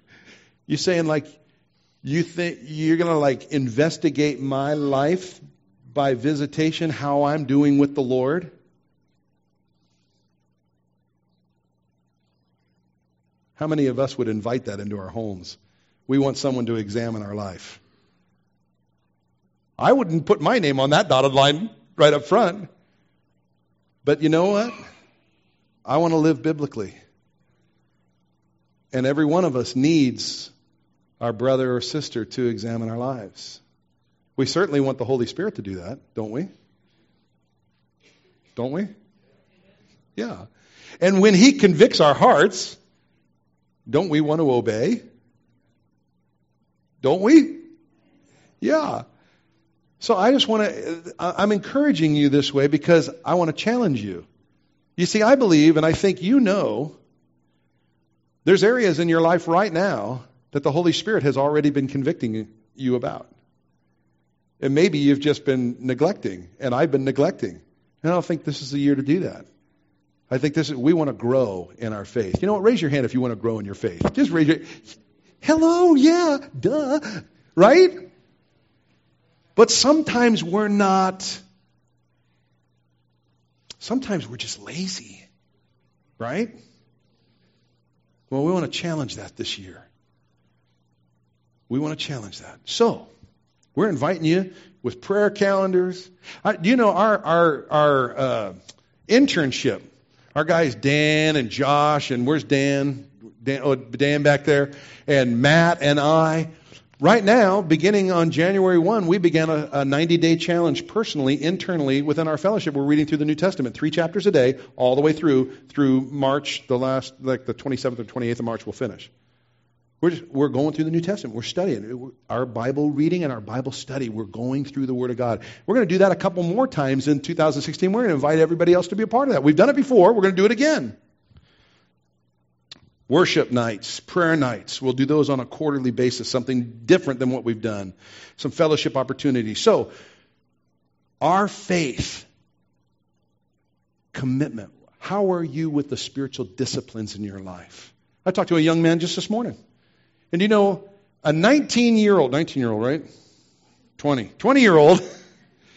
you saying like you think you're going to like investigate my life by visitation, how I'm doing with the Lord? How many of us would invite that into our homes? We want someone to examine our life. I wouldn't put my name on that dotted line right up front. But you know what? I want to live biblically. And every one of us needs our brother or sister to examine our lives. We certainly want the Holy Spirit to do that, don't we? Don't we? Yeah. And when He convicts our hearts, don't we want to obey? Don't we? Yeah. So I just want to, I'm encouraging you this way because I want to challenge you. You see, I believe, and I think you know, there's areas in your life right now that the Holy Spirit has already been convicting you about. And maybe you've just been neglecting, and I've been neglecting. And I don't think this is the year to do that. I think this is, we want to grow in our faith. You know what? Raise your hand if you want to grow in your faith. Just raise your, hello, yeah, duh, right? But sometimes we're not, sometimes we're just lazy, right? Well, we want to challenge that this year. We want to challenge that. So, we're inviting you with prayer calendars. I, you know our our our uh, internship? Our guys Dan and Josh and where's Dan? Dan, oh, Dan back there, and Matt and I. Right now, beginning on January 1, we began a, a 90 day challenge personally, internally, within our fellowship. We're reading through the New Testament, three chapters a day, all the way through, through March, the last, like the 27th or 28th of March, we'll finish. We're, just, we're going through the New Testament. We're studying our Bible reading and our Bible study. We're going through the Word of God. We're going to do that a couple more times in 2016. We're going to invite everybody else to be a part of that. We've done it before. We're going to do it again worship nights, prayer nights. We'll do those on a quarterly basis, something different than what we've done, some fellowship opportunities. So, our faith, commitment. How are you with the spiritual disciplines in your life? I talked to a young man just this morning. And you know, a 19 year old, 19 year old, right? 20, 20 year old,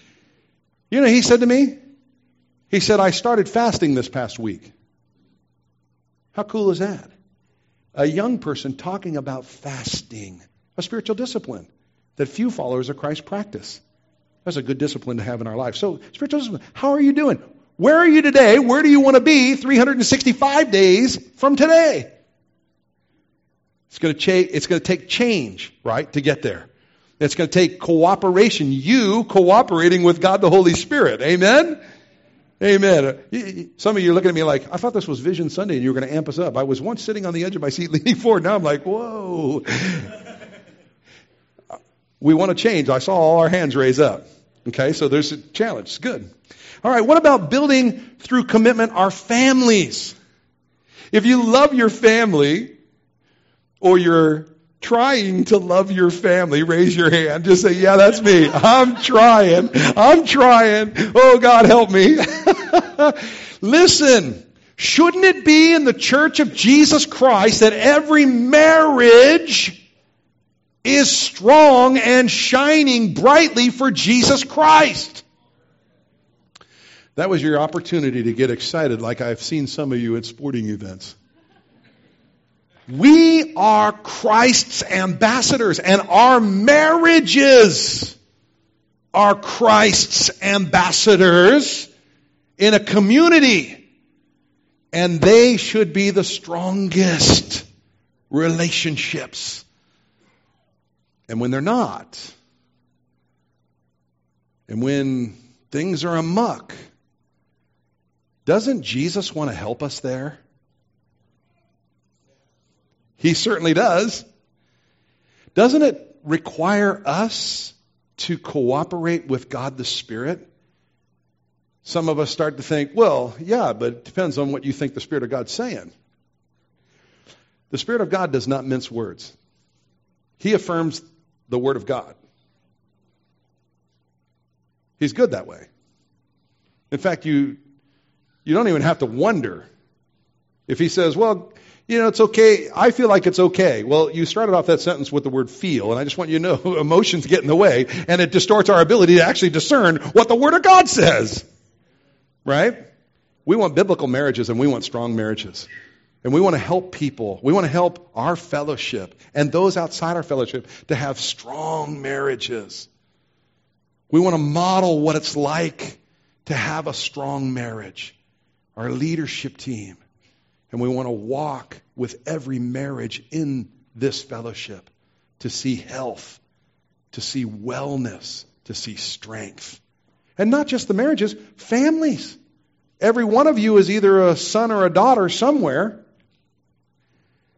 you know, he said to me, he said, I started fasting this past week. How cool is that? A young person talking about fasting, a spiritual discipline that few followers of Christ practice. That's a good discipline to have in our life. So, spiritual discipline. How are you doing? Where are you today? Where do you want to be 365 days from today? It's going to, cha- it's going to take change, right, to get there. It's going to take cooperation, you cooperating with God the Holy Spirit. Amen? Amen. Uh, some of you are looking at me like, I thought this was Vision Sunday and you were going to amp us up. I was once sitting on the edge of my seat leaning forward. Now I'm like, whoa. we want to change. I saw all our hands raise up. Okay, so there's a challenge. Good. All right, what about building through commitment our families? If you love your family or you're trying to love your family, raise your hand. Just say, yeah, that's me. I'm trying. I'm trying. Oh, God, help me. Listen, shouldn't it be in the church of Jesus Christ that every marriage is strong and shining brightly for Jesus Christ? That was your opportunity to get excited, like I've seen some of you at sporting events. We are Christ's ambassadors, and our marriages are Christ's ambassadors in a community. And they should be the strongest relationships. And when they're not, and when things are amuck, doesn't Jesus want to help us there? He certainly does. Doesn't it require us to cooperate with God the Spirit? Some of us start to think, well, yeah, but it depends on what you think the Spirit of God's saying. The Spirit of God does not mince words. He affirms the Word of God. He's good that way. In fact, you, you don't even have to wonder if he says, well, you know, it's okay. I feel like it's okay. Well, you started off that sentence with the word feel, and I just want you to know emotions get in the way, and it distorts our ability to actually discern what the Word of God says. Right? We want biblical marriages and we want strong marriages. And we want to help people. We want to help our fellowship and those outside our fellowship to have strong marriages. We want to model what it's like to have a strong marriage. Our leadership team. And we want to walk with every marriage in this fellowship to see health, to see wellness, to see strength. And not just the marriages, families. Every one of you is either a son or a daughter somewhere.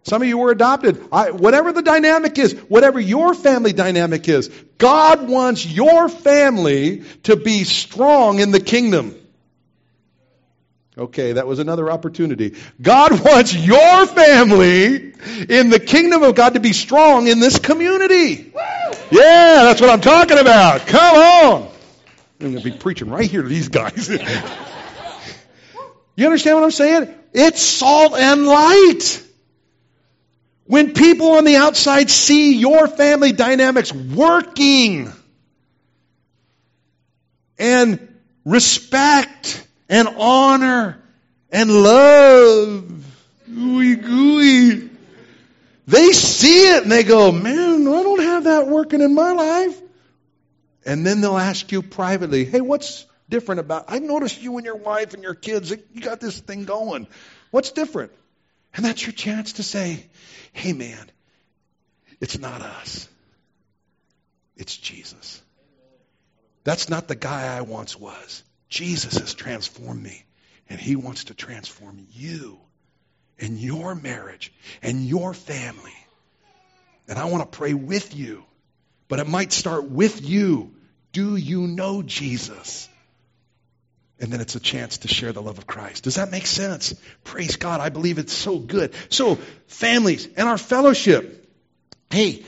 Some of you were adopted. I, whatever the dynamic is, whatever your family dynamic is, God wants your family to be strong in the kingdom. Okay, that was another opportunity. God wants your family in the kingdom of God to be strong in this community. Yeah, that's what I'm talking about. Come on. I'm going to be preaching right here to these guys. you understand what I'm saying? It's salt and light. When people on the outside see your family dynamics working and respect and honor and love, gooey gooey, they see it and they go, man, I don't have that working in my life. And then they'll ask you privately, hey, what's different about, I noticed you and your wife and your kids, you got this thing going. What's different? And that's your chance to say, hey man, it's not us. It's Jesus. That's not the guy I once was. Jesus has transformed me, and he wants to transform you and your marriage and your family. And I want to pray with you, but it might start with you. Do you know Jesus? And then it's a chance to share the love of Christ. Does that make sense? Praise God. I believe it's so good. So, families and our fellowship. Hey,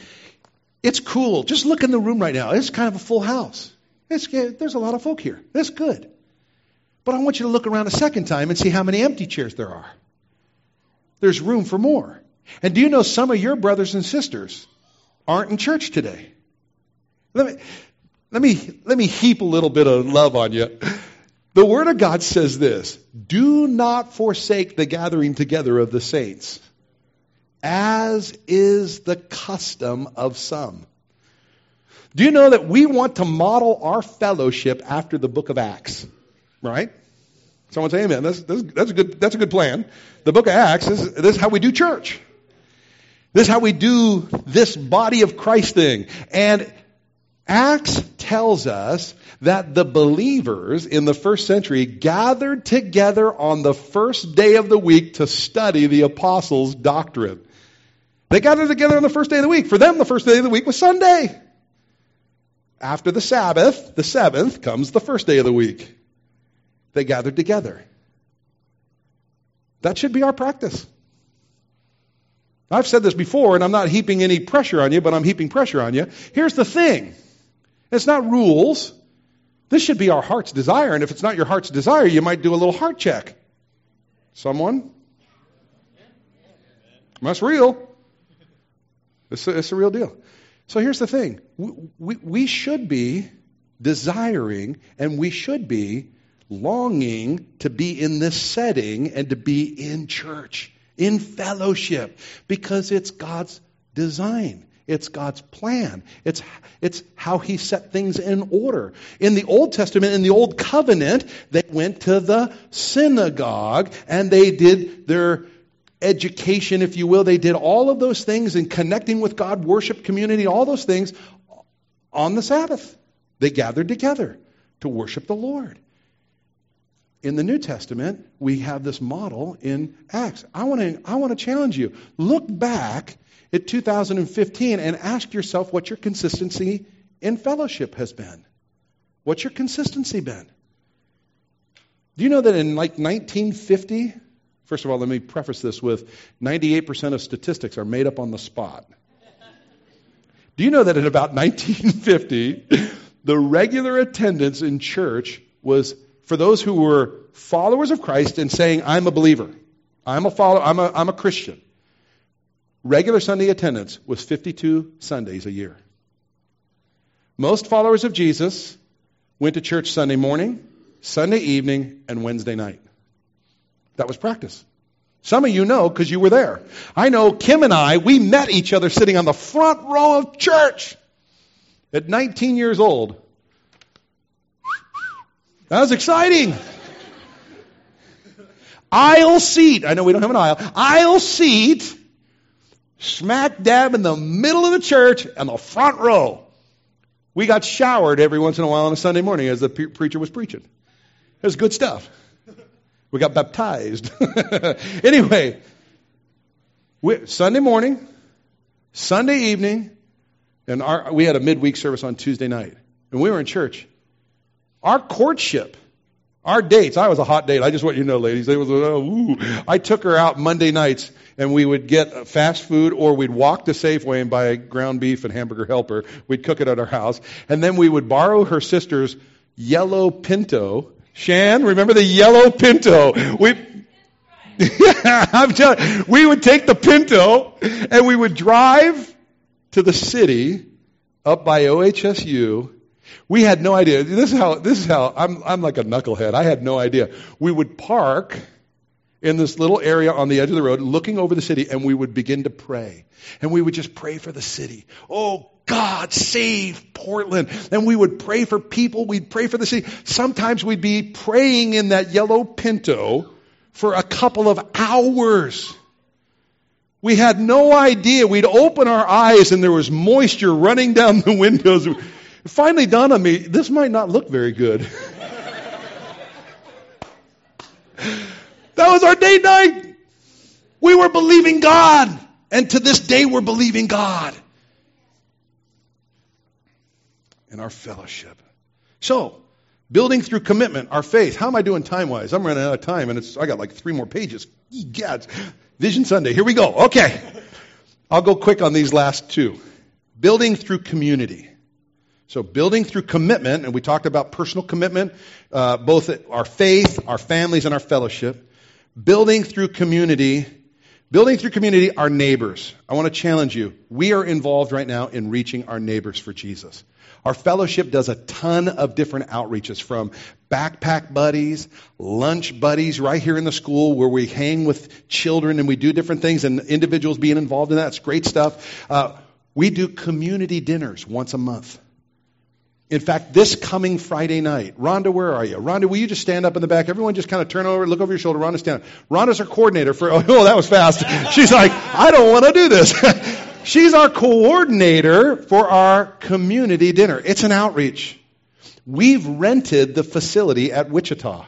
it's cool. Just look in the room right now. It's kind of a full house. It's, there's a lot of folk here. That's good. But I want you to look around a second time and see how many empty chairs there are. There's room for more. And do you know some of your brothers and sisters aren't in church today? Let me, let me, let me heap a little bit of love on you. The Word of God says this Do not forsake the gathering together of the saints, as is the custom of some. Do you know that we want to model our fellowship after the book of Acts? Right? Someone say amen. That's, that's, that's, a, good, that's a good plan. The book of Acts, is, this is how we do church. This is how we do this body of Christ thing. And Acts tells us that the believers in the first century gathered together on the first day of the week to study the apostles' doctrine. They gathered together on the first day of the week. For them, the first day of the week was Sunday. After the Sabbath, the seventh, comes the first day of the week. They gathered together. That should be our practice. I've said this before, and I'm not heaping any pressure on you, but I'm heaping pressure on you. Here's the thing it's not rules. This should be our heart's desire. And if it's not your heart's desire, you might do a little heart check. Someone? That's real. It's a, it's a real deal. So here's the thing we, we, we should be desiring and we should be longing to be in this setting and to be in church, in fellowship, because it's God's design. It's God's plan. It's, it's how He set things in order. In the Old Testament, in the Old Covenant, they went to the synagogue and they did their education, if you will. They did all of those things in connecting with God, worship community, all those things on the Sabbath. They gathered together to worship the Lord. In the New Testament, we have this model in Acts. I want to I want to challenge you. Look back at 2015 and ask yourself what your consistency in fellowship has been. What's your consistency been? Do you know that in like 1950, first of all, let me preface this with 98% of statistics are made up on the spot. Do you know that in about 1950, the regular attendance in church was for those who were followers of Christ and saying, I'm a believer, I'm a follower, I'm a, I'm a Christian regular Sunday attendance was 52 Sundays a year. Most followers of Jesus went to church Sunday morning, Sunday evening, and Wednesday night. That was practice. Some of you know because you were there. I know Kim and I, we met each other sitting on the front row of church at 19 years old. That was exciting. aisle seat. I know we don't have an aisle. Aisle seat smack dab in the middle of the church and the front row. We got showered every once in a while on a Sunday morning as the pre- preacher was preaching. It was good stuff. We got baptized. anyway, we, Sunday morning, Sunday evening, and our, we had a midweek service on Tuesday night, and we were in church. Our courtship, our dates. I was a hot date. I just want you to know, ladies. It was, uh, ooh. I took her out Monday nights, and we would get fast food, or we'd walk to Safeway and buy ground beef and hamburger helper. We'd cook it at our house, and then we would borrow her sister's yellow Pinto. Shan, remember the yellow Pinto? We, I'm telling. We would take the Pinto and we would drive to the city up by OHSU. We had no idea. This is how. This is how. I'm. I'm like a knucklehead. I had no idea. We would park in this little area on the edge of the road, looking over the city, and we would begin to pray. And we would just pray for the city. Oh God, save Portland. And we would pray for people. We'd pray for the city. Sometimes we'd be praying in that yellow Pinto for a couple of hours. We had no idea. We'd open our eyes and there was moisture running down the windows. It finally dawned on me, this might not look very good. that was our date night. We were believing God. And to this day, we're believing God in our fellowship. So, Building through commitment, our faith. How am I doing time wise? I'm running out of time and it's, I got like three more pages. God. Vision Sunday. Here we go. Okay. I'll go quick on these last two. Building through community. So building through commitment, and we talked about personal commitment, uh, both our faith, our families, and our fellowship. Building through community. Building through community, our neighbors. I want to challenge you. We are involved right now in reaching our neighbors for Jesus. Our fellowship does a ton of different outreaches from backpack buddies, lunch buddies right here in the school where we hang with children and we do different things and individuals being involved in that. It's great stuff. Uh, we do community dinners once a month. In fact, this coming Friday night, Rhonda, where are you? Rhonda, will you just stand up in the back? Everyone just kind of turn over, look over your shoulder. Rhonda, stand. Rhonda's our coordinator for, oh, that was fast. She's like, I don't want to do this. She's our coordinator for our community dinner. It's an outreach. We've rented the facility at Wichita.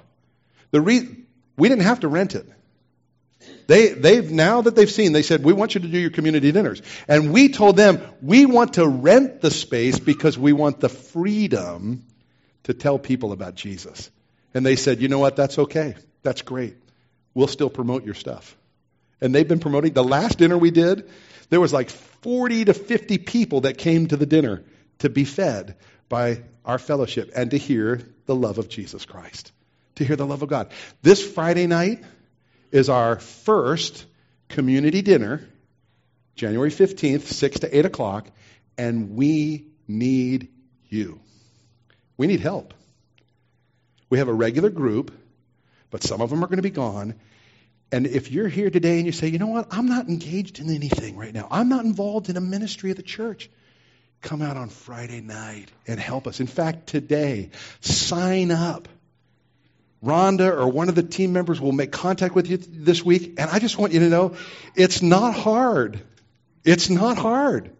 The re- we didn't have to rent it. They, they've, now that they've seen, they said, we want you to do your community dinners. And we told them, we want to rent the space because we want the freedom to tell people about Jesus. And they said, you know what, that's okay. That's great. We'll still promote your stuff. And they've been promoting. The last dinner we did, there was like 40 to 50 people that came to the dinner to be fed by our fellowship and to hear the love of Jesus Christ, to hear the love of God. This Friday night is our first community dinner, January 15th, 6 to 8 o'clock, and we need you. We need help. We have a regular group, but some of them are going to be gone, and if you're here today and you say, you know what, I'm not engaged in anything right now, I'm not involved in a ministry of the church, come out on Friday night and help us. In fact, today, sign up. Rhonda or one of the team members will make contact with you this week. And I just want you to know it's not hard. It's not hard.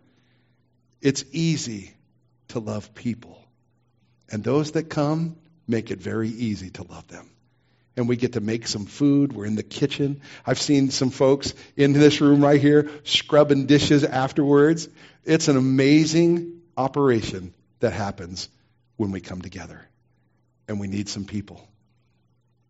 It's easy to love people. And those that come make it very easy to love them and we get to make some food. We're in the kitchen. I've seen some folks in this room right here scrubbing dishes afterwards. It's an amazing operation that happens when we come together. And we need some people.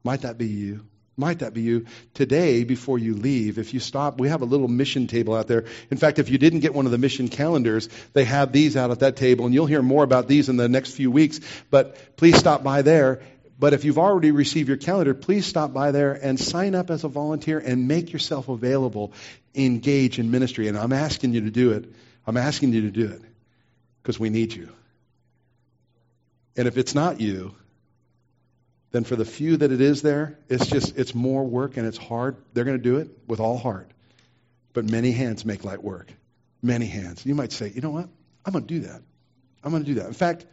Might that be you? Might that be you? Today, before you leave, if you stop, we have a little mission table out there. In fact, if you didn't get one of the mission calendars, they have these out at that table, and you'll hear more about these in the next few weeks. But please stop by there but if you've already received your calendar, please stop by there and sign up as a volunteer and make yourself available. Engage in ministry. And I'm asking you to do it. I'm asking you to do it because we need you. And if it's not you, then for the few that it is there, it's just, it's more work and it's hard. They're going to do it with all heart. But many hands make light work. Many hands. You might say, you know what? I'm going to do that. I'm going to do that. In fact,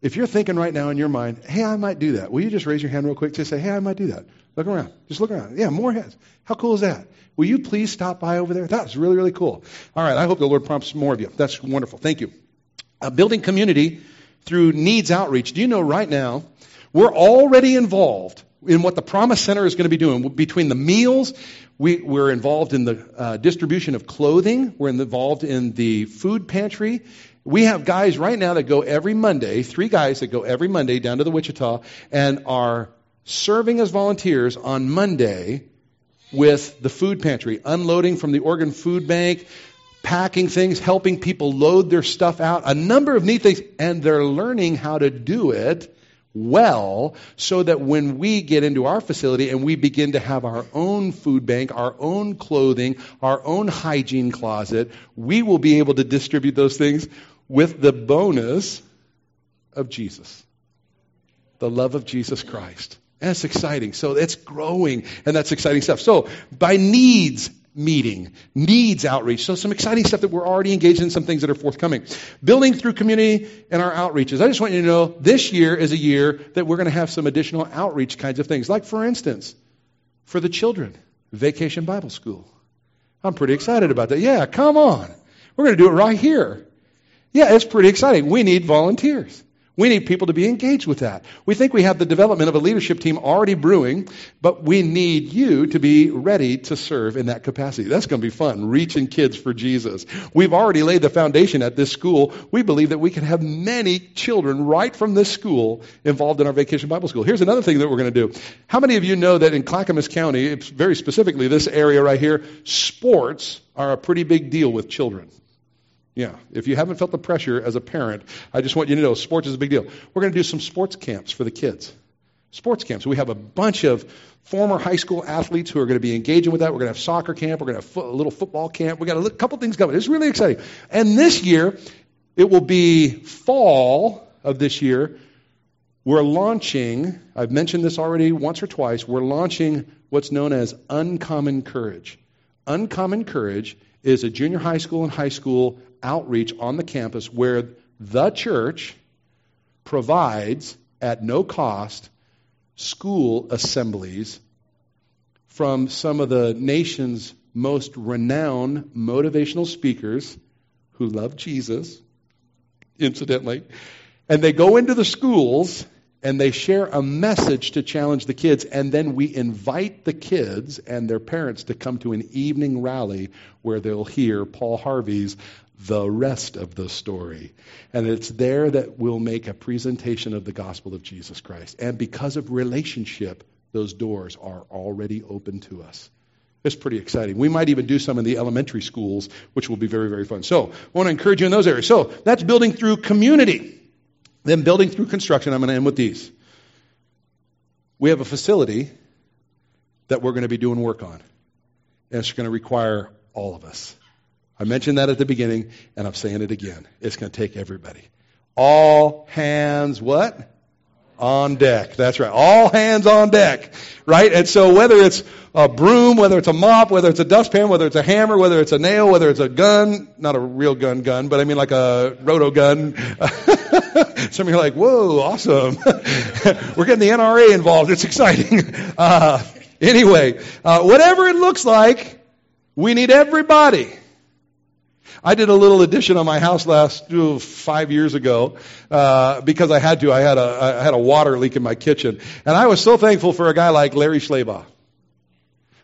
if you're thinking right now in your mind, hey, I might do that, will you just raise your hand real quick? to say, hey, I might do that. Look around. Just look around. Yeah, more heads. How cool is that? Will you please stop by over there? That's really, really cool. All right, I hope the Lord prompts more of you. That's wonderful. Thank you. Uh, building community through needs outreach. Do you know right now, we're already involved in what the Promise Center is going to be doing. Between the meals, we, we're involved in the uh, distribution of clothing, we're involved in the food pantry. We have guys right now that go every Monday, three guys that go every Monday down to the Wichita and are serving as volunteers on Monday with the food pantry, unloading from the Oregon Food Bank, packing things, helping people load their stuff out, a number of neat things, and they're learning how to do it well so that when we get into our facility and we begin to have our own food bank, our own clothing, our own hygiene closet, we will be able to distribute those things with the bonus of Jesus. The love of Jesus Christ. And it's exciting. So it's growing, and that's exciting stuff. So, by needs meeting, needs outreach. So, some exciting stuff that we're already engaged in, some things that are forthcoming. Building through community and our outreaches. I just want you to know this year is a year that we're going to have some additional outreach kinds of things. Like, for instance, for the children, Vacation Bible School. I'm pretty excited about that. Yeah, come on. We're going to do it right here. Yeah, it's pretty exciting. We need volunteers. We need people to be engaged with that. We think we have the development of a leadership team already brewing, but we need you to be ready to serve in that capacity. That's going to be fun, reaching kids for Jesus. We've already laid the foundation at this school. We believe that we can have many children right from this school involved in our vacation Bible school. Here's another thing that we're going to do. How many of you know that in Clackamas County, very specifically this area right here, sports are a pretty big deal with children? Yeah, if you haven't felt the pressure as a parent, I just want you to know sports is a big deal. We're going to do some sports camps for the kids. Sports camps. We have a bunch of former high school athletes who are going to be engaging with that. We're going to have soccer camp. We're going to have a little football camp. We've got a couple things coming. It's really exciting. And this year, it will be fall of this year. We're launching, I've mentioned this already once or twice, we're launching what's known as Uncommon Courage. Uncommon Courage is a junior high school and high school outreach on the campus where the church provides at no cost school assemblies from some of the nation's most renowned motivational speakers who love Jesus, incidentally. And they go into the schools and they share a message to challenge the kids, and then we invite the kids and their parents to come to an evening rally where they'll hear Paul Harvey's The Rest of the Story. And it's there that we'll make a presentation of the gospel of Jesus Christ. And because of relationship, those doors are already open to us. It's pretty exciting. We might even do some in the elementary schools, which will be very, very fun. So, I want to encourage you in those areas. So, that's building through community. Then building through construction, I'm going to end with these. We have a facility that we're going to be doing work on. And it's going to require all of us. I mentioned that at the beginning, and I'm saying it again. It's going to take everybody. All hands what? On deck. That's right. All hands on deck. Right? And so whether it's a broom, whether it's a mop, whether it's a dustpan, whether it's a hammer, whether it's a nail, whether it's a gun, not a real gun gun, but I mean like a roto gun. Some of you are like, whoa, awesome. We're getting the NRA involved. It's exciting. Uh, anyway, uh, whatever it looks like, we need everybody. I did a little addition on my house last five years ago uh, because I had to. I had a I had a water leak in my kitchen, and I was so thankful for a guy like Larry Schleybaugh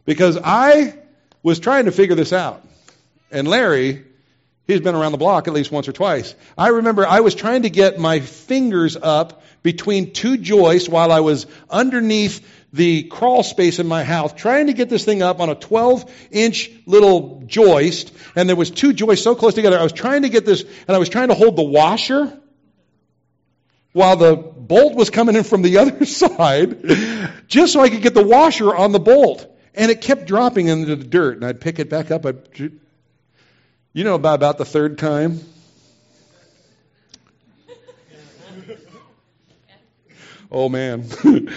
because I was trying to figure this out, and Larry He's been around the block at least once or twice. I remember I was trying to get my fingers up between two joists while I was underneath the crawl space in my house, trying to get this thing up on a 12 inch little joist. And there was two joists so close together. I was trying to get this, and I was trying to hold the washer while the bolt was coming in from the other side, just so I could get the washer on the bolt. And it kept dropping into the dirt, and I'd pick it back up. I'd you know, by about the third time, oh man,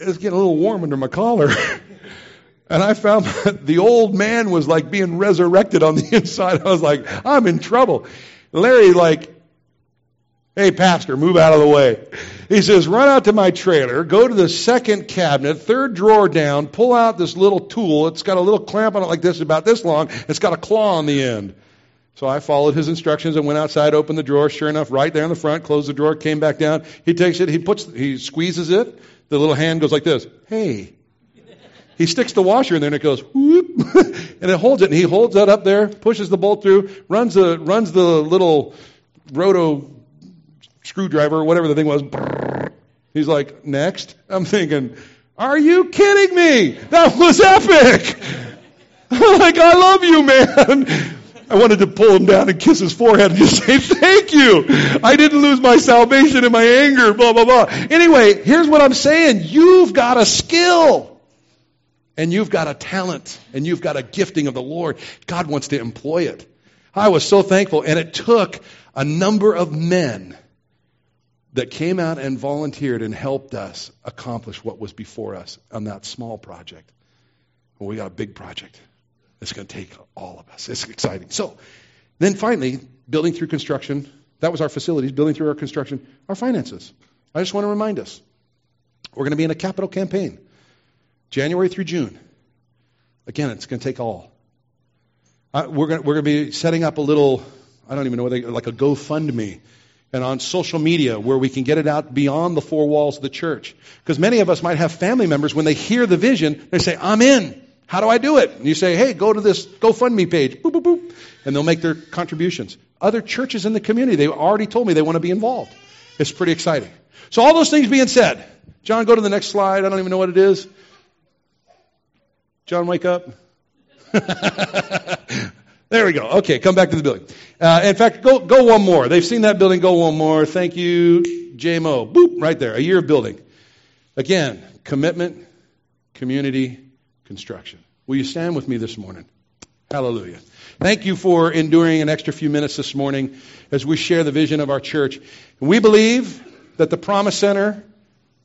it's getting a little warm under my collar. And I found that the old man was like being resurrected on the inside. I was like, I'm in trouble. Larry, like, hey, pastor, move out of the way. He says, run out to my trailer, go to the second cabinet, third drawer down, pull out this little tool. It's got a little clamp on it like this, about this long. It's got a claw on the end. So I followed his instructions and went outside, opened the drawer. Sure enough, right there in the front, closed the drawer, came back down. He takes it, he puts, he squeezes it, The little hand goes like this. Hey. He sticks the washer in there and it goes whoop, and it holds it. And he holds that up there, pushes the bolt through, runs the runs the little roto screwdriver, whatever the thing was. He's like, next. I'm thinking, are you kidding me? That was epic. like, I love you, man. I wanted to pull him down and kiss his forehead and just say, thank you. I didn't lose my salvation in my anger, blah, blah, blah. Anyway, here's what I'm saying. You've got a skill. And you've got a talent. And you've got a gifting of the Lord. God wants to employ it. I was so thankful. And it took a number of men that came out and volunteered and helped us accomplish what was before us on that small project. Well, we got a big project. It's going to take all of us. It's exciting. So, then finally, building through construction. That was our facilities, building through our construction, our finances. I just want to remind us we're going to be in a capital campaign, January through June. Again, it's going to take all. Uh, we're going to, we're going to be setting up a little, I don't even know what they, like a GoFundMe and on social media where we can get it out beyond the four walls of the church. Because many of us might have family members, when they hear the vision, they say, I'm in. How do I do it? And you say, hey, go to this GoFundMe page. Boop, boop, boop. And they'll make their contributions. Other churches in the community, they already told me they want to be involved. It's pretty exciting. So all those things being said, John, go to the next slide. I don't even know what it is. John, wake up. there we go. Okay, come back to the building. Uh, in fact, go, go one more. They've seen that building. Go one more. Thank you, JMO. Boop, right there. A year of building. Again, commitment, community, construction. Will you stand with me this morning? Hallelujah. Thank you for enduring an extra few minutes this morning as we share the vision of our church. We believe that the Promise Center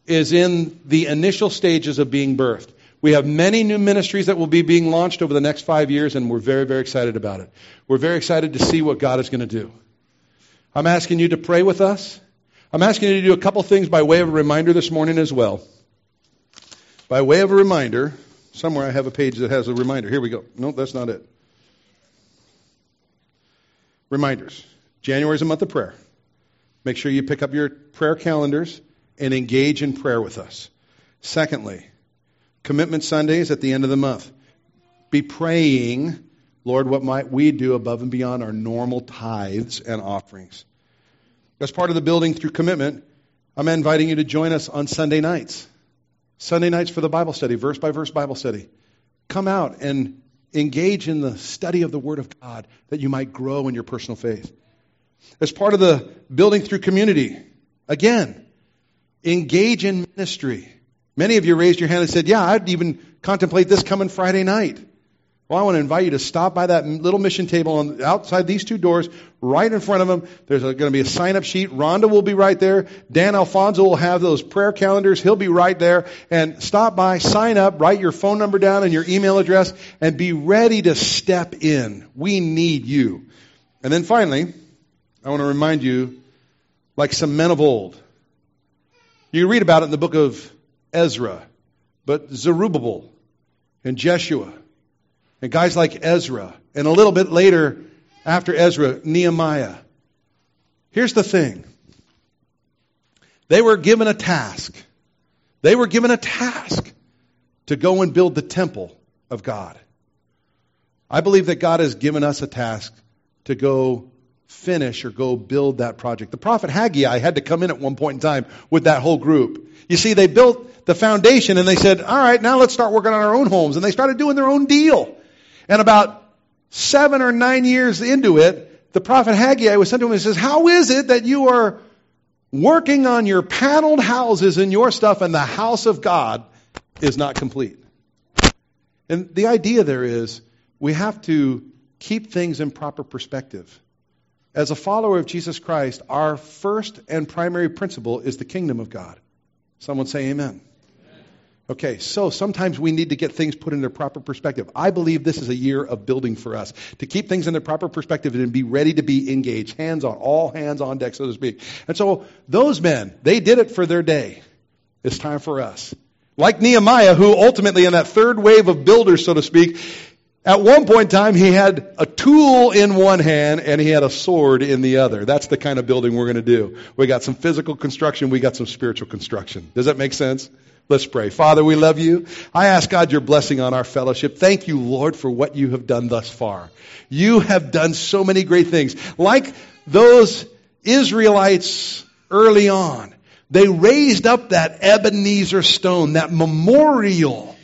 is in the initial stages of being birthed. We have many new ministries that will be being launched over the next five years, and we're very, very excited about it. We're very excited to see what God is going to do. I'm asking you to pray with us. I'm asking you to do a couple things by way of a reminder this morning as well. By way of a reminder, somewhere I have a page that has a reminder. Here we go. No, that's not it. Reminders. January is a month of prayer. Make sure you pick up your prayer calendars and engage in prayer with us. Secondly, Commitment Sundays at the end of the month. Be praying, Lord, what might we do above and beyond our normal tithes and offerings? As part of the building through commitment, I'm inviting you to join us on Sunday nights. Sunday nights for the Bible study, verse by verse Bible study. Come out and engage in the study of the Word of God that you might grow in your personal faith. As part of the building through community, again, engage in ministry. Many of you raised your hand and said, Yeah, I'd even contemplate this coming Friday night. Well, I want to invite you to stop by that little mission table on, outside these two doors, right in front of them. There's going to be a sign up sheet. Rhonda will be right there. Dan Alfonso will have those prayer calendars. He'll be right there. And stop by, sign up, write your phone number down and your email address, and be ready to step in. We need you. And then finally, I want to remind you, like some men of old, you read about it in the book of Ezra, but Zerubbabel and Jeshua and guys like Ezra, and a little bit later after Ezra, Nehemiah. Here's the thing they were given a task. They were given a task to go and build the temple of God. I believe that God has given us a task to go finish or go build that project. The prophet Haggai had to come in at one point in time with that whole group. You see, they built the foundation and they said, all right, now let's start working on our own homes. And they started doing their own deal. And about seven or nine years into it, the prophet Haggai was sent to him and says, how is it that you are working on your paneled houses and your stuff and the house of God is not complete? And the idea there is we have to keep things in proper perspective. As a follower of Jesus Christ, our first and primary principle is the kingdom of God. Someone say amen. Okay, so sometimes we need to get things put in their proper perspective. I believe this is a year of building for us to keep things in their proper perspective and be ready to be engaged, hands on, all hands on deck, so to speak. And so those men, they did it for their day. It's time for us. Like Nehemiah, who ultimately, in that third wave of builders, so to speak, at one point in time, he had a tool in one hand and he had a sword in the other. That's the kind of building we're going to do. We got some physical construction, we got some spiritual construction. Does that make sense? Let's pray. Father, we love you. I ask God your blessing on our fellowship. Thank you, Lord, for what you have done thus far. You have done so many great things. Like those Israelites early on, they raised up that Ebenezer stone, that memorial.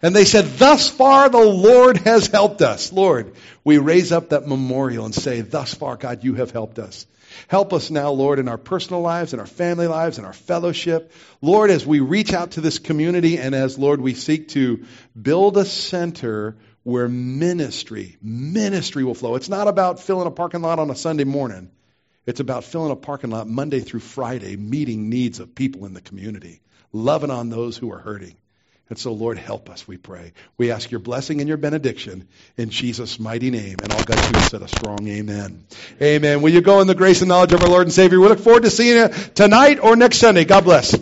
And they said, thus far the Lord has helped us. Lord, we raise up that memorial and say, thus far, God, you have helped us. Help us now, Lord, in our personal lives, in our family lives, in our fellowship. Lord, as we reach out to this community and as, Lord, we seek to build a center where ministry, ministry will flow. It's not about filling a parking lot on a Sunday morning. It's about filling a parking lot Monday through Friday, meeting needs of people in the community, loving on those who are hurting. And so, Lord, help us, we pray. We ask your blessing and your benediction in Jesus' mighty name. And all God's people said a strong amen. Amen. Will you go in the grace and knowledge of our Lord and Savior? We look forward to seeing you tonight or next Sunday. God bless.